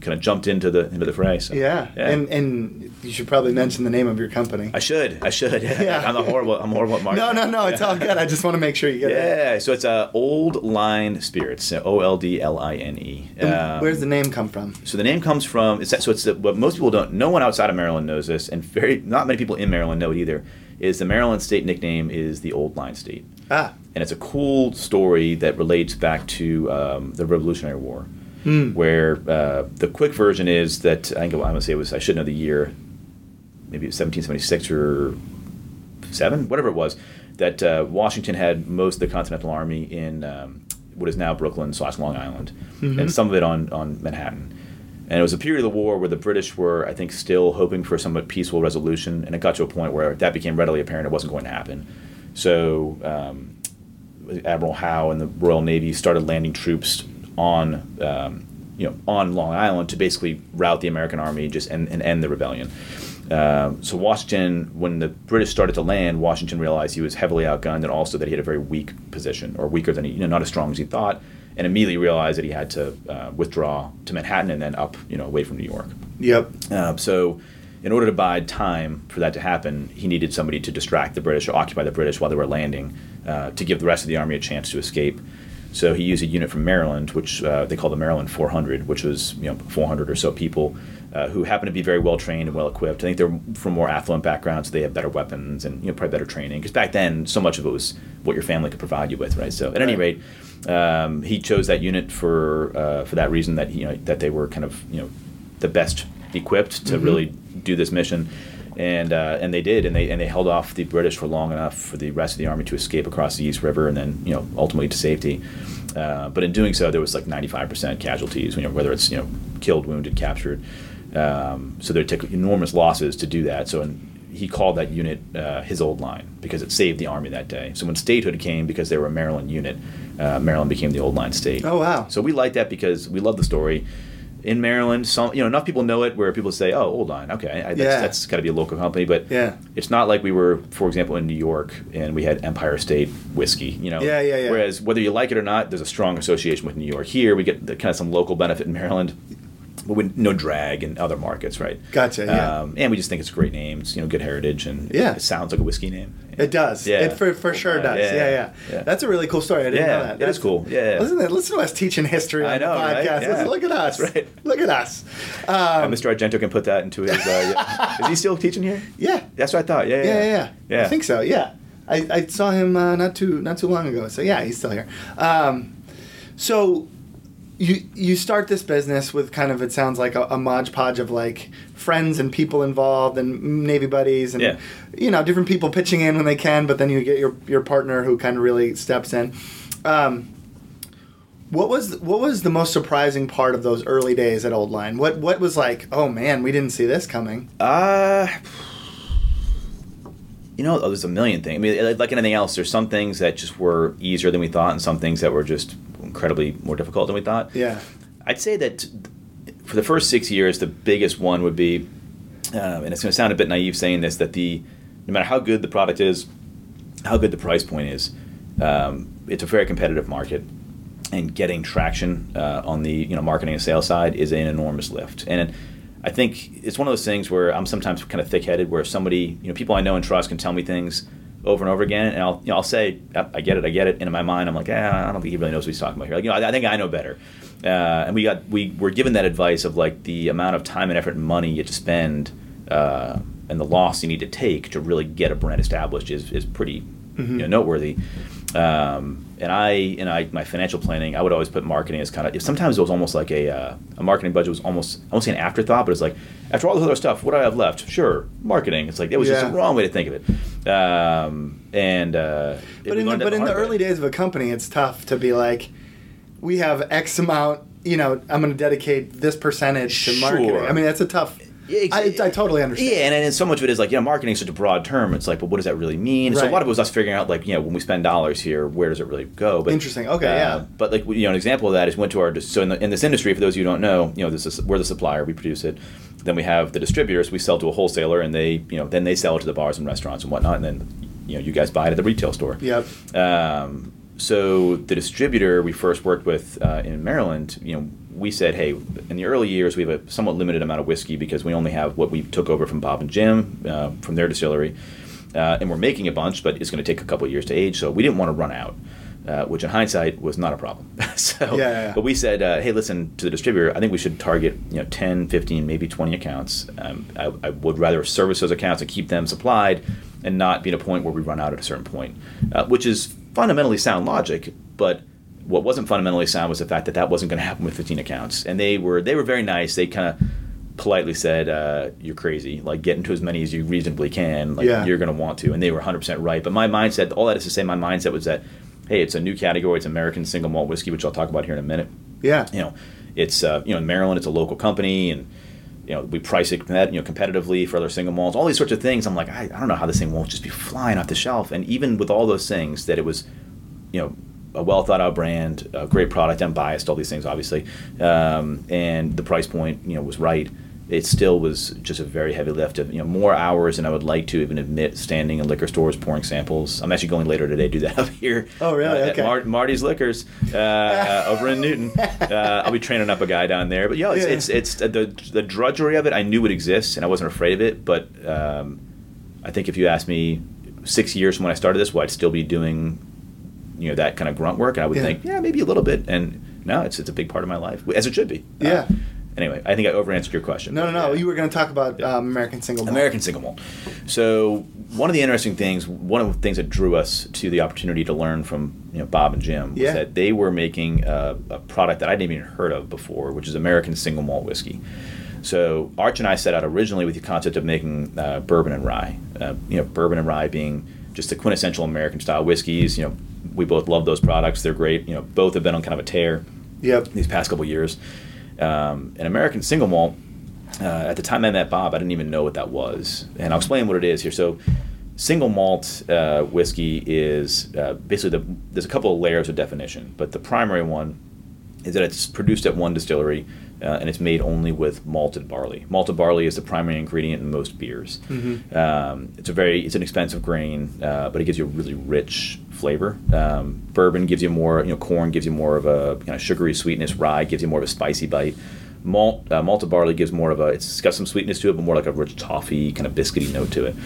kind of jumped into the into the fray. So, Yeah. And and you should probably mention the name of your company. I should. I should. <laughs> Yeah. I'm a horrible. I'm a horrible at marketing. No, no, no. It's all good. I just want to make sure you get it. Yeah. So it's uh, Old Line Spirits. O L D L I N E. Um, Where's the name come from? So the name comes from. It's so it's the, what most people don't. No one outside of Maryland knows this, and very not many people in Maryland know it either. Is the Maryland state nickname is the Old Line State, Ah. and it's a cool story that relates back to um, the Revolutionary War, Hmm. where uh, the quick version is that I think I'm gonna say it was I should know the year, maybe it was 1776 or seven, whatever it was, that uh, Washington had most of the Continental Army in um, what is now Brooklyn slash Long Island, Mhm. and some of it on, on Manhattan. And it was a period of the war where the British were, I think, still hoping for somewhat peaceful resolution, and it got to a point where that became readily apparent it wasn't going to happen. So um, Admiral Howe and the Royal Navy started landing troops on, um, you know, on Long Island to basically rout the American army just and, and end the rebellion. Um, so Washington, when the British started to land, Washington realized he was heavily outgunned and also that he had a very weak position, or weaker than he, you know, not as strong as he thought, and immediately realized that he had to uh, withdraw to Manhattan and then up, you know, away from New York. Yep. Um, so, in order to bide time for that to happen, he needed somebody to distract the British or occupy the British while they were landing uh, to give the rest of the army a chance to escape. So he used a unit from Maryland, which uh, they call the Maryland 400, which was you know 400 or so people uh, who happened to be very well trained and well equipped. I think they're from more affluent backgrounds, so they have better weapons and you know probably better training. Because back then, so much of it was what your family could provide you with, right? So at any rate, um, he chose that unit for uh, for that reason that you know that they were kind of you know the best equipped to Mhm. really do this mission. And uh, and they did, and they and they held off the British for long enough for the rest of the army to escape across the East River, and then you know ultimately to safety. Uh, but in doing so, there was like 95% casualties, you know, whether it's you know killed, wounded, captured. Um, so they took enormous losses to do that. So in, he called that unit uh, his old line because it saved the army that day. So when statehood came, because they were a Maryland unit, uh, Maryland became the old line state. Oh wow! So we like that because we love the story. In Maryland, some you know enough people know it where people say, "Oh, Old Line, okay, I, that's, Yeah. that's got to be a local company." But Yeah. it's not like we were, for example, in New York and we had Empire State whiskey. You know, Yeah, yeah, yeah. Whereas whether you like it or not, there's a strong association with New York. Here, we get the, kind of some local benefit in Maryland, but with no drag in other markets, right? Gotcha, yeah. Um, and we just think it's a great name. It's, you know, good heritage, and Yeah. it sounds like a whiskey name. It does. Yeah. It for, for sure does. Yeah, Yeah, yeah, yeah. That's a really cool story. I didn't Yeah, know that. That's cool. Yeah. Listen to, listen to us teaching history on I know, the right? podcast. Yeah. Listen, look at us. That's right. Look at us. Uh, Um, Mr. Argento can put that into his. Uh, yeah. <laughs> Is he still teaching here? yeah. That's what I thought. Yeah, Yeah, yeah, yeah. Yeah. I think so. Yeah. I, I saw him uh, not too not too long ago. So yeah, he's still here. Um, so you you start this business with kind of it sounds like a, a modge podge of like friends and people involved and navy buddies and Yeah. you know different people pitching in when they can, but then you get your your partner who kind of really steps in. Um, what was what was the most surprising part of those early days at Old Line? What what was like? Oh man, we didn't see this coming. Uh, you know, there's a million things. I mean, like anything else, there's some things that just were easier than we thought, and some things that were just incredibly more difficult than we thought. Yeah. I'd say that for the first six years, the biggest one would be, uh, and it's going to sound a bit naive saying this, that the no matter how good the product is, how good the price point is, um, it's a very competitive market, and getting traction uh, on the you know marketing and sales side is an enormous lift. And I think it's one of those things where I'm sometimes kind of thick-headed, where somebody you know people I know and trust can tell me things over and over again, and I'll you know I'll say I get it, I get it, and in my mind I'm like, eh, I don't think he really knows what he's talking about here. Like you know, I, I think I know better. Uh, and we got we were given that advice of like the amount of time and effort and money you have to spend uh, and the loss you need to take to really get a brand established is is pretty you know, noteworthy. Um, and I, and I, my financial planning, I would always put marketing as kind of. Sometimes it was almost like a uh, a marketing budget was almost I won't say an afterthought, but it's like after all this other stuff, what do I have left? Sure, marketing. It's like it was just Yeah. the wrong way to think of it. Um, and uh, But in the, but the in the early days of a company, it's tough to be like, we have X amount. You know, I'm going to dedicate this percentage to marketing. I mean, that's a tough. I, I totally understand. Yeah, and, and so much of it is like, you know, marketing is such a broad term. It's like, but what does that really mean? So a lot of it was us figuring out, like, you know, when we spend dollars here, where does it really go? But Interesting. Okay, uh, yeah. But like, you know, an example of that is went to our so in, the, in this industry. For those of you who don't know, you know, this is we're the supplier, we produce it. Then we have the distributors. We sell to a wholesaler, and they, you know, then they sell it to the bars and restaurants and whatnot. And then, you know, you guys buy it at the retail store. Yep. Um, so the distributor we first worked with uh, in Maryland, you know, we said, hey, in the early years we have a somewhat limited amount of whiskey because we only have what we took over from Bob and Jim uh, from their distillery, uh, and we're making a bunch, but it's going to take a couple of years to age. So we didn't want to run out. Uh, which in hindsight was not a problem. <laughs> so, Yeah, yeah, yeah. but we said, uh, hey, listen to the distributor. I think we should target, you know, 10, 15, maybe 20 accounts. Um, I, I would rather service those accounts and keep them supplied and not be at a point where we run out at a certain point, uh, which is fundamentally sound logic. But what wasn't fundamentally sound was the fact that that wasn't going to happen with 15 accounts. And they were they were very nice. They kind of politely said, uh, "You're crazy. Like get into as many as you reasonably can. Like Yeah. you're going to want to." And they were 100 percent right. But my mindset, all that is to say, my mindset was that, hey, it's a new category. It's American single malt whiskey, which I'll talk about here in a minute Yeah. you know, it's uh, you know in Maryland, it's a local company, and you know we price it you know competitively for other single malts, all these sorts of things. I'm like, I, I don't know how this thing won't just be flying off the shelf. And even with all those things, that it was, you know, a well thought out brand, a great product, unbiased, all these things, obviously, um, and the price point, you know, was right. It still was just a very heavy lift of you know more hours than I would like to even admit standing in liquor stores pouring samples. I'm actually going later today to do that <laughs> up here. Oh, really? uh, at Okay. Mar- Marty's Liquors uh, uh, over in Newton. <laughs> Uh, I'll be training up a guy down there. But yeah, it's, Yeah. it's it's the the drudgery of it. I knew it exists, and I wasn't afraid of it. But um, I think if you asked me six years from when I started this, would I'd still be doing you know that kind of grunt work? And I would Yeah. think, yeah, maybe a little bit. And no, it's it's a big part of my life, as it should be. Uh, Yeah. anyway, I think I over answered your question. No, no, no. yeah. You were going to talk about um, American single malt. American single malt. So one of the interesting things, one of the things that drew us to the opportunity to learn from you know Bob and Jim was Yeah. that they were making a, a product that I didn't even heard of before, which is American single malt whiskey. So Arch and I set out originally with the concept of making uh, bourbon and rye. Uh, you know, bourbon and rye being just the quintessential American style whiskeys. You know, we both love those products. They're great. You know, both have been on kind of a tear Yep. these past couple years. Um, an American single malt. Uh, at the time I met Bob, I didn't even know what that was, and I'll explain what it is here. So, single malt uh, whiskey is uh, basically the, there's a couple of layers of definition, but the primary one is that it's produced at one distillery uh, and it's made only with malted barley. Malted barley is the primary ingredient in most beers. Um, it's a very it's an expensive grain, uh, but it gives you a really rich flavor. Um, bourbon gives you more, you know, corn gives you more of a kind of sugary sweetness. Rye gives you more of a spicy bite. Malt uh, malted barley gives more of a it's got some sweetness to it, but more like a rich toffee kind of biscuity note to it.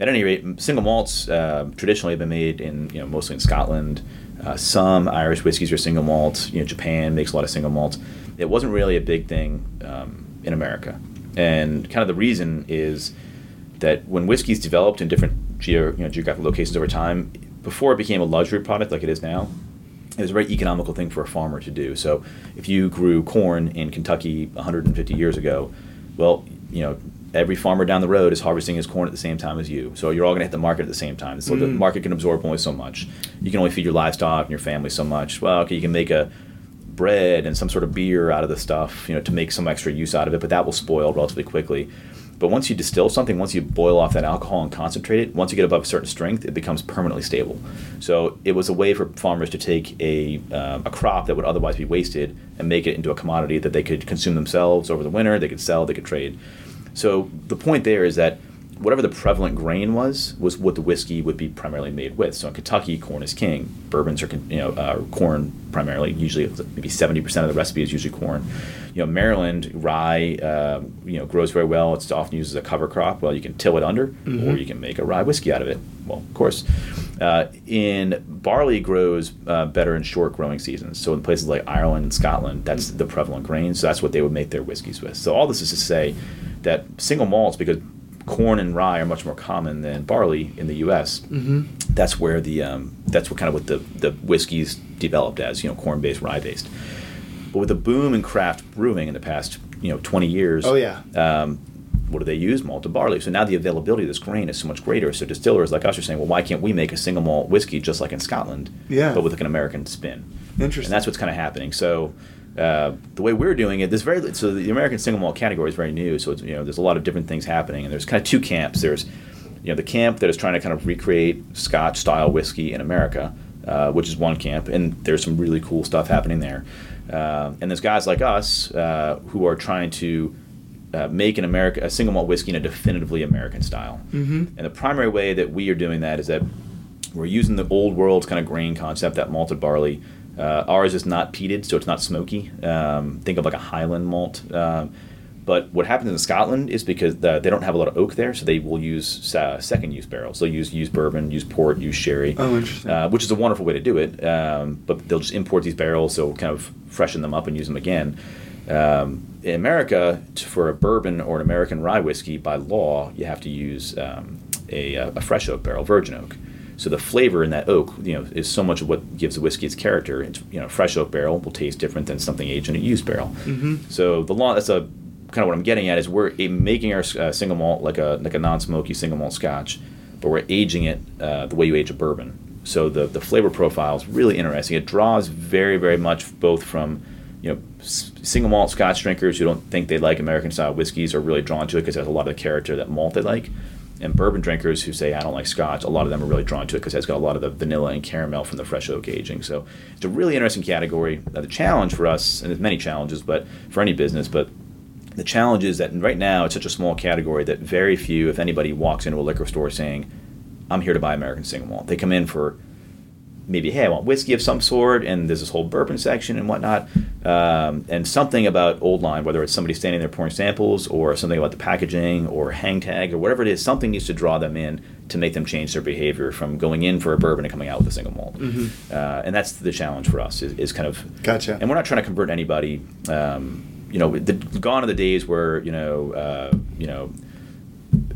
At any rate, single malts uh, traditionally have been made in you know mostly in Scotland. Uh, some Irish whiskeys are single malt. You know, Japan makes a lot of single malts. It wasn't really a big thing um, in America, and kind of the reason is that when whiskeys developed in different geo, you know, geographic locations over time, before it became a luxury product like it is now, it was a very economical thing for a farmer to do. So if you grew corn in Kentucky 150 years ago, well, you know, every farmer down the road is harvesting his corn at the same time as you. So you're all going to hit the market at the same time. So the market can absorb only so much. You can only feed your livestock and your family so much. Well, okay, you can make a bread and some sort of beer out of the stuff, you know, to make some extra use out of it, but that will spoil relatively quickly. But once you distill something, once you boil off that alcohol and concentrate it, once you get above a certain strength, it becomes permanently stable. So it was a way for farmers to take a, um, a crop that would otherwise be wasted and make it into a commodity that they could consume themselves over the winter, they could sell, they could trade. So the point there is that whatever the prevalent grain was, was what the whiskey would be primarily made with. So in Kentucky, corn is king. Bourbons are you know uh, corn primarily. Usually, maybe seventy percent of the recipe is usually corn. You know, Maryland rye, um, you know, grows very well. It's often used as a cover crop. Well, you can till it under, or you can make a rye whiskey out of it. Well, of course. Uh, in barley grows uh, better in short growing seasons. So in places like Ireland and Scotland, that's the prevalent grain. So that's what they would make their whiskeys with. So all this is to say that single malts, because corn and rye are much more common than barley in the U.S. Mm-hmm. That's where the um, that's what kind of what the the whiskeys developed as you know corn based, rye based. But with the boom in craft brewing in the past you know 20 years, Oh yeah. um, what do they use? Malted barley. So now the availability of this grain is so much greater. So distillers like us are saying, well, why can't we make a single malt whiskey just like in Scotland, Yeah. but with like an American spin? Interesting. And that's what's kind of happening. So uh, the way we're doing it, this very so the American single malt category is very new. So it's, you know, there's a lot of different things happening, and there's kind of two camps. There's you know the camp that is trying to kind of recreate Scotch style whiskey in America, uh, which is one camp, and there's some really cool stuff happening there. Uh, and there's guys like us uh, who are trying to uh, make an America a single malt whiskey in a definitively American style. Mm-hmm. And the primary way that we are doing that is that we're using the old world kind of grain concept, that malted barley. Uh, ours is not peated, so it's not smoky. Um, think of like a Highland malt. Um, but what happens in Scotland is because the, they don't have a lot of oak there, so they will use uh, second use barrels. They'll use use bourbon, use port, use sherry, Oh, interesting. uh, which is a wonderful way to do it. Um, but they'll just import these barrels, so kind of freshen them up and use them again. Um, in America, for a bourbon or an American rye whiskey, by law, you have to use um, a, a fresh oak barrel, virgin oak. So the flavor in that oak, you know, is so much of what gives the whiskey its character. It's, you know, fresh oak barrel will taste different than something aged in a used barrel. Mm-hmm. So the law, that's a kind of what I'm getting at is we're making our uh, single malt like a like a non-smoky single malt Scotch, but we're aging it uh, the way you age a bourbon. So the the flavor profile is really interesting. It draws very very much both from you know single malt Scotch drinkers who don't think they like American style whiskeys are really drawn to it because it has a lot of the character that malt they like. And bourbon drinkers who say I don't like Scotch, a lot of them are really drawn to it because it's got a lot of the vanilla and caramel from the fresh oak aging. So it's a really interesting category. Uh, the challenge for us, and there's many challenges, but for any business, but the challenge is that right now it's such a small category that very few, if anybody, walks into a liquor store saying, "I'm here to buy American single malt." They come in for maybe, "Hey, I want whiskey of some sort," and there's this whole bourbon section and whatnot, um, and something about Old Line, whether it's somebody standing there pouring samples or something about the packaging or hang tag or whatever it is, something needs to draw them in to make them change their behavior from going in for a bourbon and coming out with a single malt. Uh, and that's the challenge for us is, is kind of Gotcha. and we're not trying to convert anybody. Um, you know, the, gone are the days where you know, uh, you know,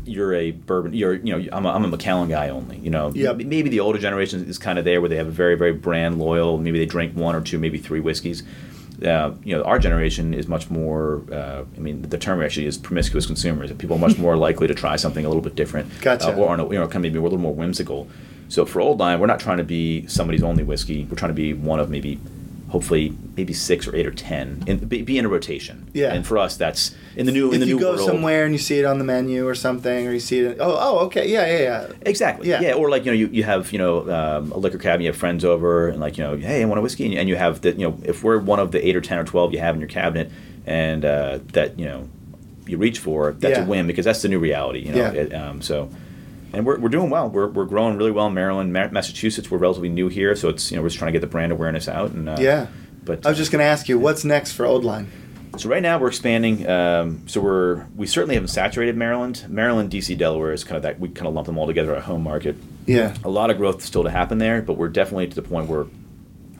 you're a bourbon. You're, you know, I'm a, I'm a Macallan guy only. You know, Yep. Maybe the older generation is kind of there where they have a very, very brand loyal. Maybe they drink one or two, maybe three whiskeys. uh, you know, our generation is much more. Uh, I mean, the term actually is promiscuous consumers. People are much <laughs> more likely to try something a little bit different, Gotcha. uh, or a, you know, kind of maybe a little more whimsical. So for Old Line, we're not trying to be somebody's only whiskey. We're trying to be one of maybe, hopefully, maybe six or eight or ten, and be, be in a rotation. Yeah. And for us, that's in the new in if the you new go world. somewhere and you see it on the menu or something, or you see it, oh, oh, okay, yeah, yeah, yeah. Exactly. Yeah. Yeah. Or like you know you, you have you know um, a liquor cabinet, you have friends over, and like you know hey I want a whiskey, and you, and you have that you know if we're one of the eight or ten or twelve you have in your cabinet, and uh, that you know you reach for, that's Yeah. a win because that's the new reality. You know. Yeah. It, um, so. And we're, we're doing well. We're, we're growing really well in Maryland, Ma- Massachusetts. We're relatively new here, so it's you know we're just trying to get the brand awareness out. And uh, Yeah. But I was just going to ask you, what's next for Old Line? so right now we're expanding. Um, so we're we certainly haven't saturated Maryland. Maryland, DC, Delaware is kind of that we kind of lump them all together at home market Yeah. a lot of growth still to happen there, but we're definitely to the point where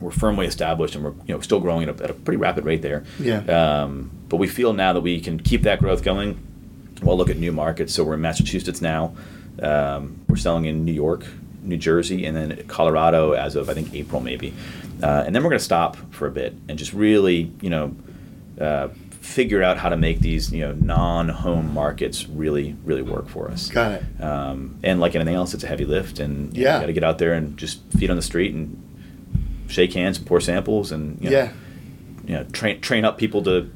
we're firmly established and we're you know still growing at a, at a pretty rapid rate there. Yeah. Um, but we feel now that we can keep that growth going. We'll look at new markets. So we're in Massachusetts now. Um, we're selling in New York, New Jersey, and then Colorado as of I think April maybe. Uh, and then we're going to stop for a bit and just really you know uh, figure out how to make these you know non-home markets really really work for us. Got it. Um, and like anything else, it's a heavy lift, and you Yeah. got to get out there and just feet on the street and shake hands and pour samples, and you know, Yeah. you know, train train up people to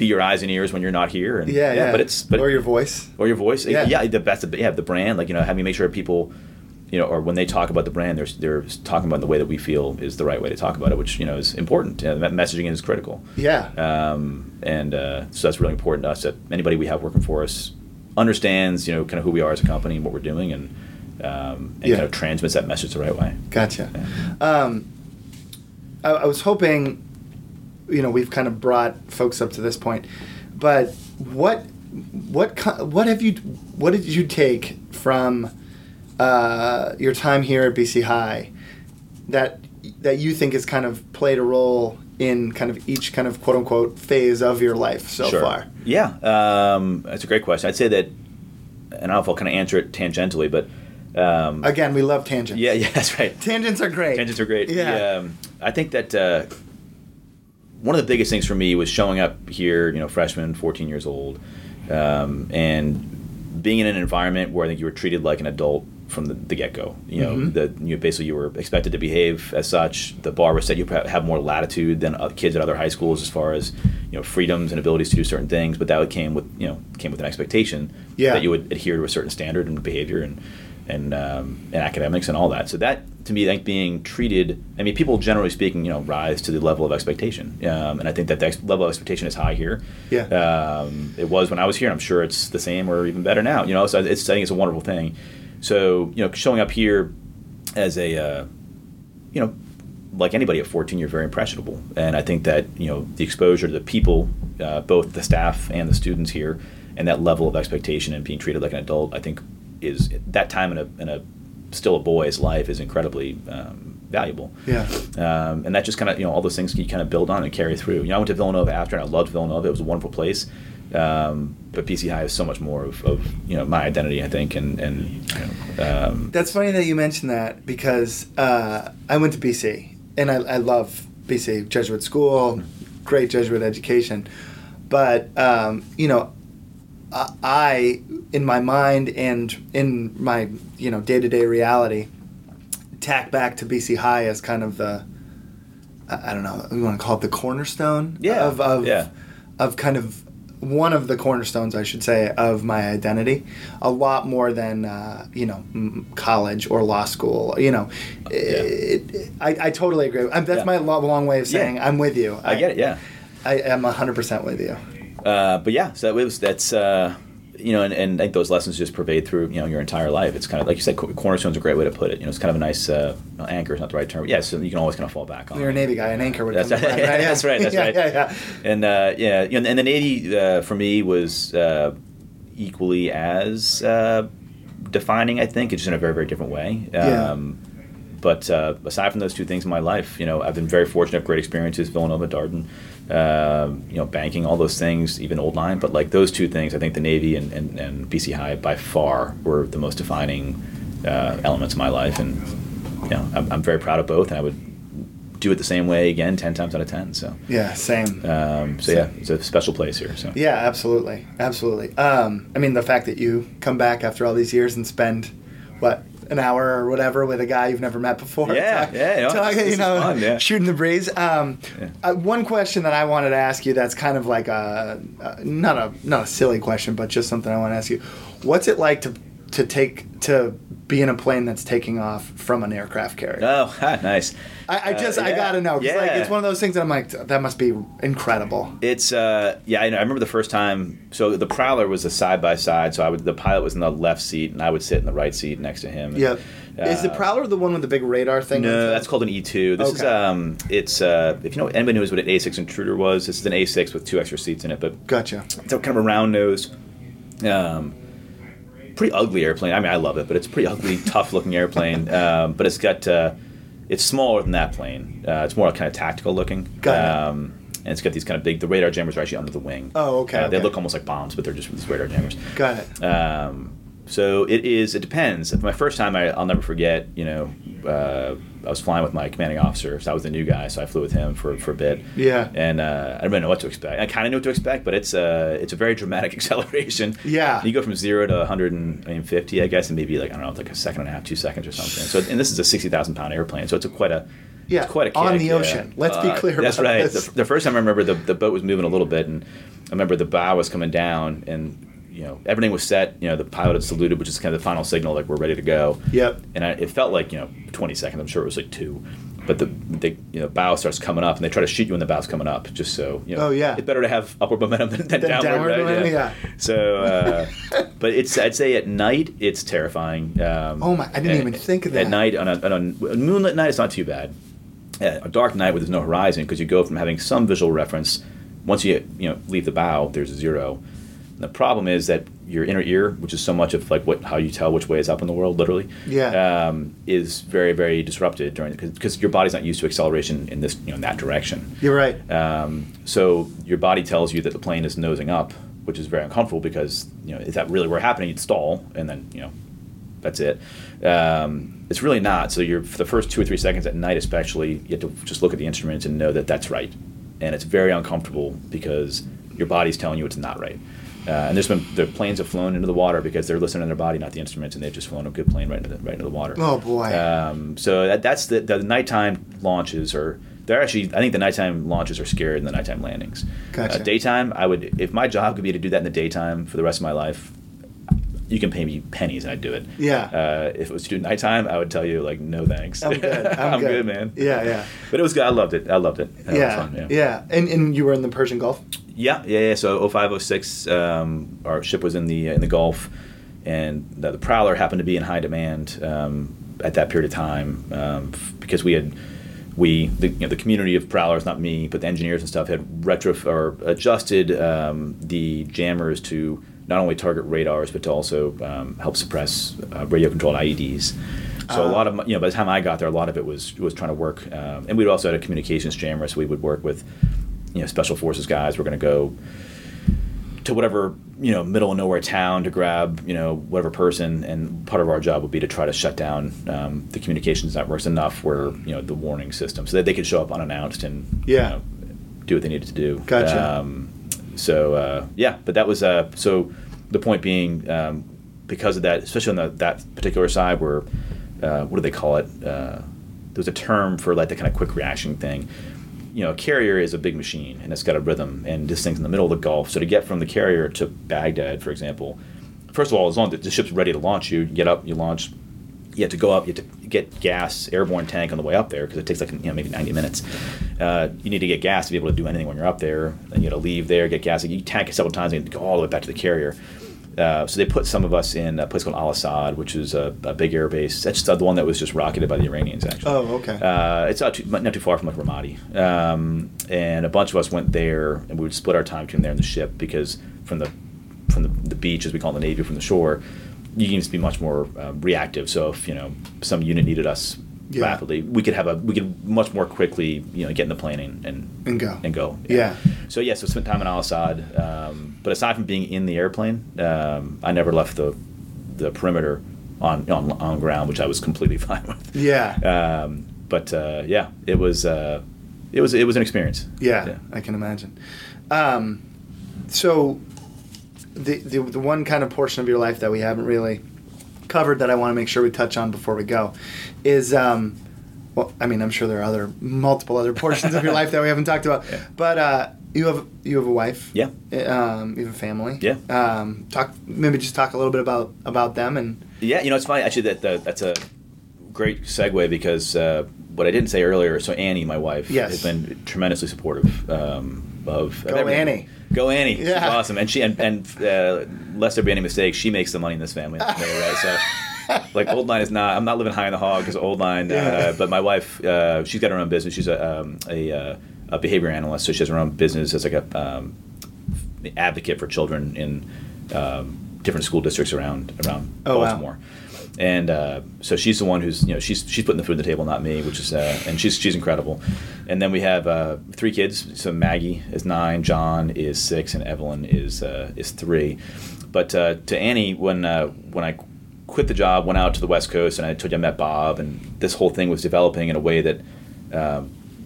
be your eyes and ears when you're not here. And Yeah, yeah. but it's but or your voice. or your voice. Yeah. Yeah, the best. Yeah, the brand. Like you know, having make sure people, you know, or when they talk about the brand, they're they're talking about it the way that we feel is the right way to talk about it, which you know is important. Uh, that messaging is critical. Yeah. Um, and uh, so that's really important to us that anybody we have working for us understands, you know, kind of who we are as a company and what we're doing, and um, and Yeah. kind of transmits that message the right way. Gotcha. Um, I, I was hoping, you know, we've kind of brought folks up to this point, but what, what, what have you, what did you take from uh, your time here at BC High that that you think has kind of played a role in kind of each kind of quote unquote phase of your life so Sure. far? Yeah, um, that's a great question. I'd say that, and I don't know if I'll kind of answer it tangentially, but um, Again, we love tangents. yeah, <laughs> yeah, that's right. Tangents are great. Tangents are great. Yeah. Um, I think that uh, one of the biggest things for me was showing up here, you know, freshman, 14 years old, um, and being in an environment where I think you were treated like an adult from the, the get go. You know, Mhm. the you basically you were expected to behave as such. The bar was set. You have more latitude than other kids at other high schools as far as you know freedoms and abilities to do certain things. But that came with you know came with an expectation Yeah. that you would adhere to a certain standard and behavior and and um, and academics and all that. So that to me, I think being treated. I mean, people generally speaking, you know, rise to the level of expectation, um, and I think that the ex- level of expectation is high here. Yeah. Um, it was when I was here. and I'm sure it's the same or even better now. You know, so it's I think it's a wonderful thing. So you know, showing up here as a uh, you know like anybody at 14 you're very impressionable and i think that you know the exposure to the people uh, both the staff and the students here and that level of expectation and being treated like an adult i think is that time in a, in a still a boy's life is incredibly um, valuable. Yeah. um, and that just kind of you know all those things you kind of build on and carry through. You know i went to villanova after and i loved villanova. It was a wonderful place. Um, but bc high is so much more of, of you know my identity i think and and you know, um, That's funny that you mentioned that because uh, I went to BC and I, I love BC Jesuit school, great Jesuit education, but um, you know, I, I in my mind and in my you know day to day reality, tack back to BC High as kind of the I I don't know we want to call it the cornerstone Yeah, of of, yeah. of kind of one of the cornerstones I should say of my identity. A lot more than uh, you know college or law school you know it, it- I, I totally agree. I, that's Yeah. my long way of Yeah. saying I'm with you. I get it yeah. I am 100% with you Uh, but yeah, so that was that's uh, you know, and, and I think those lessons just pervade through you know your entire life. It's kind of like you said, co- cornerstone's a great way to put it. You know, it's kind of a nice uh, anchor is not the right term. Yeah, so you can always kind of fall back on. you're a Navy guy an anchor would That's come right. right? <laughs> That's right. That's yeah, right. yeah yeah And uh, yeah, you know, and the Navy uh, for me was uh, equally as uh, defining. I think it's just in a very very different way. Yeah. Um, but uh, aside from those two things in my life, you know, I've been very fortunate, have great experiences, Villanova, Darden, um, you know, banking, all those things, even Old Line. But like those two things, I think the Navy and, and, and BC High by far were the most defining uh, elements of my life. And, you know, I'm, I'm very proud of both. And I would do it the same way again, ten times out of ten. So Yeah, same. um, so yeah, it's a special place here. So Yeah, absolutely, absolutely. Um, I mean, the fact that you come back after all these years and spend what an hour or whatever with a guy you've never met before. Yeah, yeah, know, talking, this you know, fun, yeah. shooting the breeze. Um, Yeah. uh, one question that I wanted to ask you that's kind of like a, uh, not a not a silly question, but just something I want to ask you. What's it like to to take to be in a plane that's taking off from an aircraft carrier? oh, <laughs> ha, nice. I, I just Uh, I gotta know 'cause, like yeah. it's one of those things that I'm like that must be incredible. It's uh yeah I, know, I remember the first time so the Prowler was a side by side so I would the pilot was in the left seat and I would sit in the right seat next to him. Yep. Is the Uh, Prowler the one with the big radar thing? No, that's called an E2. This is um it's uh if you know anybody knows what an A6 intruder was this is an A6 with two extra seats in it but Gotcha. it's a kind of a round nose um pretty ugly airplane. I mean I love it but it's a pretty ugly <laughs> tough looking airplane um but it's got uh it's smaller than that plane. Uh, it's more kind of tactical looking. Got it. Um, and it's got these kind of big. The radar jammers are actually under the wing. Oh, okay, Uh, They look almost like bombs, but they're just these radar jammers. Got it. Um, so it is. It depends. My first time, I, I'll never forget. You know, uh, I was flying with my commanding officer. So I was the new guy. So I flew with him for, for a bit. Yeah. And uh, I didn't really know what to expect. I kind of knew what to expect, but it's a it's a very dramatic <laughs> acceleration. Yeah. You go from zero to 150, I guess, in maybe like I don't know, like a second and a half, two seconds or something. So and this is a 60,000 pound airplane. So it's a quite a Yeah, it's quite a on kick, the yeah. ocean. Let's be Uh, clear That's about right. The, the first time I remember the, the boat was moving a little bit, and I remember the bow was coming down, and you know everything was set. You know the pilot had saluted, which is kind of the final signal, like we're ready to go. Yep. And I, it felt like you know 20 seconds. I'm sure it was like two. But the, the you know bow starts coming up, and they try to shoot you when the bow's coming up, just so you know. Oh, yeah. It's better to have upward momentum than, than downward, downward right? momentum, yeah. So, uh, but it's I'd say at night it's terrifying. Um, Oh my- I didn't at- even think of that. At night on a, on a moonlit night, it's not too bad a dark night where there's no horizon because you go from having some visual reference once you you know leave the bow there's zero and the problem is that your inner ear which is so much of like what how you tell which way is up in the world literally Yeah. um, is very very disrupted during because your body's not used to acceleration in this you know in that direction You're right. um, so your body tells you that the plane is nosing up, which is very uncomfortable because you know if that really were happening, you'd stall, and then you know that's it. Um, it's really not. So you're for the first two or three seconds at night, especially, you have to just look at the instruments and know that that's right, and it's very uncomfortable because your body's telling you it's not right. Uh, and there's been the planes have flown into the water because they're listening to their body, not the instruments, and they've just flown a good plane right into the, right into the water. Oh, boy. Um, so that, that's the the nighttime launches are they're actually I think the nighttime launches are scarier than the nighttime landings. Gotcha. Uh, daytime, I would if my job could be to do that in the daytime for the rest of my life. You can pay me pennies and I'd do it. Yeah. Uh, if it was to do nighttime, I would tell you like no thanks. I'm good. <laughs> I'm, good. man. Yeah, yeah. But it was good. I loved it. I loved it. Yeah, fun, yeah, And and you were in the Persian Gulf. Yeah, yeah, yeah. So 0506, um, our ship was in the in the Gulf, and the, the Prowler happened to be in high demand um, at that period of time um, f- because we had we the, you know, the community of Prowlers, not me, but the engineers and stuff had retro or adjusted um, the jammers to not only target radars but to also um, help suppress uh, radio controlled IEDs. So a Ah. lot of you know by the time I got there, a lot of it was was trying to work, um, and we'd also had a communications jammer, so we would work with you know special forces guys. We're going to go to whatever you know middle of nowhere town to grab you know whatever person, and part of our job would be to try to shut down um, the communications networks enough where you know the warning system so that they could show up unannounced and Yeah. you know, do what they needed to do. Gotcha. Um, so uh, yeah, but that was uh, so. The point being, um, because of that, especially on the, that particular side, where uh, what do they call it? Uh, there's a term for like the kind of quick reaction thing. You know, a carrier is a big machine and it's got a rhythm, and this thing's in the middle of the Gulf. So to get from the carrier to Baghdad, for example, first of all, as long as the ship's ready to launch you, get up, you launch. You have to go up. You have to get gas, airborne tank on the way up there because it takes like you know maybe 90 minutes. Uh, you need to get gas to be able to do anything when you're up there. And you got to leave there, get gas. You tank it several times and go all the way back to the carrier. Uh, so they put some of us in a place called Al Assad, which is a, a big air base. That's the one that was just rocketed by the Iranians, actually. Oh, okay. Uh, it's not too, not too far from like Ramadi. Um, and a bunch of us went there, and we would split our time between there and the ship because from the from the, the beach, as we call it in the Navy, from the shore, you can just be much more uh, reactive. So if you know some unit needed us Yeah. rapidly, we could have a we could much more quickly you know get in the plane and and, And go. and go. Yeah. So yeah, so spent time in Al Assad. Um, but aside from being in the airplane, um, I never left the the perimeter on, on on ground, which I was completely <laughs> fine with. Yeah. Um, but uh, yeah, it was uh, it was it was an experience. Yeah, Yeah. I can imagine. Um, so, the, the the one kind of portion of your life that we haven't really covered that I want to make sure we touch on before we go is, um, well, I mean, I'm sure there are other multiple other portions of your life that we haven't talked about, <laughs> Yeah. but uh, you have you have a wife. Yeah. Um, you have a family. Yeah. Um, talk maybe just talk a little bit about about them and Yeah, you know, it's funny actually that, that that's a great segue because uh, what I didn't say earlier. So Annie, my wife, Yes. has been tremendously supportive um, of, Go of everything. Annie. Go Annie, she's awesome, and she and, and uh, lest there be any mistake, she makes the money in this family, <laughs> right? So. Like old line is not. I'm not living high in the hog because old line. Yeah. Uh, but my wife, uh, she's got her own business. She's a um, a, uh, a behavior analyst, so she has her own business as like a um, advocate for children in um, different school districts around around Oh, wow. And uh, so she's the one who's you know she's she's putting the food on the table, not me, which is uh, and she's she's incredible. And then we have uh, three kids. So Maggie is nine, John is six, and Evelyn is uh, is three. But uh, to Annie, when uh, when I quit the job, went out to the West Coast, and I told you I met Bob, and this whole thing was developing in a way that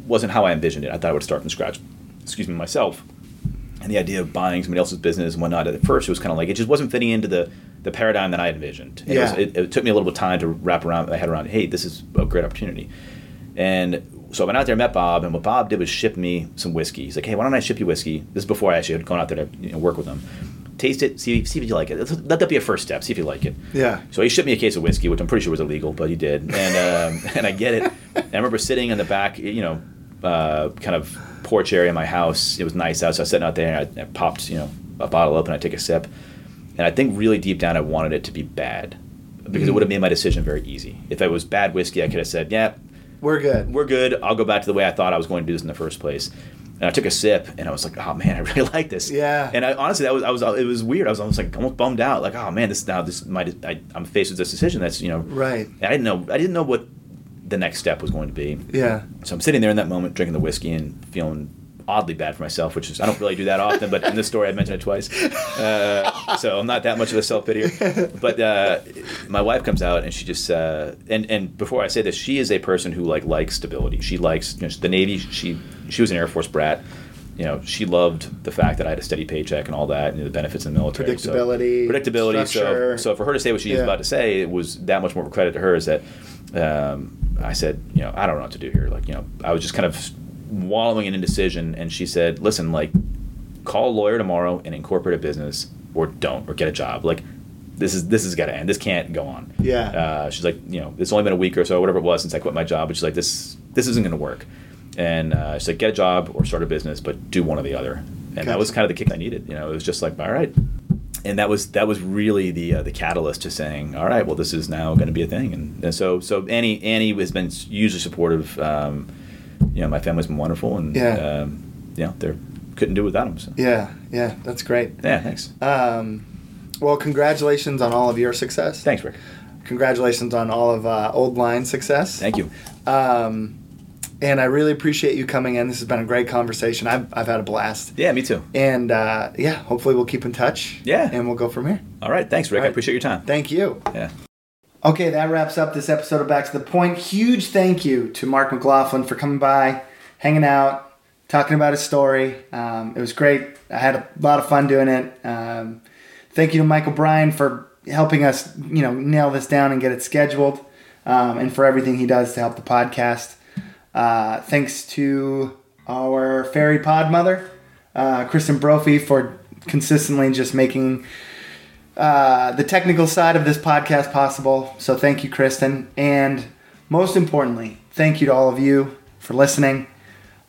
wasn't how I envisioned it. I thought I would start from scratch. Excuse me, myself and the idea of buying somebody else's business and whatnot at first it was kind of like it just wasn't fitting into the the paradigm that I had envisioned. And it, was, Yeah. it, it took me a little bit of time to wrap around my head around. Hey, this is a great opportunity. And so I went out there, met Bob, and what Bob did was ship me some whiskey. He's like, "Hey, why don't I ship you whiskey?" This is before I actually had gone out there to you know, work with him. Taste it, see see if you like it. Let let that be a first step. See if you like it. Yeah. So he shipped me a case of whiskey, which I'm pretty sure was illegal, but he did. And um, <laughs> and I get it. And I remember sitting in the back, you know, uh, kind of porch area of my house. It was nice out, so I was sitting out there and I, I popped, you know, a bottle open. I take a sip, and I think really deep down I wanted it to be bad because it mm. would have made my decision very easy. If it was bad whiskey, I could have said, "Yeah, We're good. we're good. I'll go back to the way I thought I was going to do this in the first place." And I took a sip, and I was like, "Oh man, I <laughs> really like this." Yeah. And I honestly, that was I was it was weird. I was almost like almost bummed out. Like, "Oh man, this now this might I, I'm faced with this decision that's you know Right. and I didn't know I didn't know what the next step was going to be. Yeah. So I'm sitting there in that moment, drinking the whiskey and feeling oddly bad for myself, which is I don't really do that often, but in this story I mentioned it twice. Uh, so I'm not that much of a self pitier. But uh, my wife comes out and she just uh, and and before I say this, she is a person who like likes stability. She likes you know, the Navy. She she was an Air Force brat. You know, she loved the fact that I had a steady paycheck and all that, and the benefits in the military. So- Predictability, predictability. structure. So, so for her to say what she was Yeah. about to say, it was that much more of a credit to her. Is that um, I said, you know, I don't know what to do here. Like, you know, I was just kind of wallowing in indecision, and she said, listen, like, call a lawyer tomorrow and incorporate a business, or don't, or get a job. Like, this is this has got to end. This can't go on. Yeah. Uh, she's like, you know, it's only been a week or so, whatever it was, since I quit my job. But she's like, this this isn't going to work. And uh, she's like, get a job or start a business, but do one or the other. And Gotcha. that was kind of the kick I needed. You know, it was just like, all right. And that was that was really the uh, the catalyst to saying, all right, well, this is now going to be a thing. And, and so so Annie Annie has been hugely supportive. Um, you know, my family's been wonderful, and Yeah. um, you know, they couldn't do it without them. So. Yeah. Yeah. That's great. Yeah, thanks. Um, well, congratulations on all of your success. Thanks, Rick. Congratulations on all of uh, Old Line success. Thank you. Um, and I really appreciate you coming in. This has been a great conversation. I've, I've had a blast. Yeah, me too. And uh, yeah, hopefully we'll keep in touch. Yeah. And we'll go from here. All right, thanks, Rick. All I appreciate your time. Thank you. Yeah. Okay, that wraps up this episode of Back to the Point. Huge thank you to Mark McLaughlin for coming by, hanging out, talking about his story. Um, it was great. I had a lot of fun doing it. Um, thank you to Michael Bryan for helping us, you know, nail this down and get it scheduled, um, and for everything he does to help the podcast. Uh, thanks to our fairy pod mother, uh, Kristen Brophy, for consistently just making uh, the technical side of this podcast possible. So thank you, Kristen. And most importantly, thank you to all of you for listening.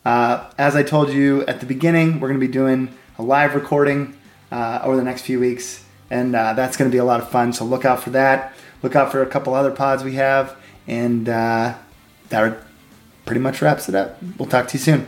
Uh, as I told you at the beginning, we're going to be doing a live recording uh, over the next few weeks, and uh, that's going to be a lot of fun. So look out for that. Look out for a couple other pods we have, and uh, that pretty much wraps it up. We'll talk to you soon.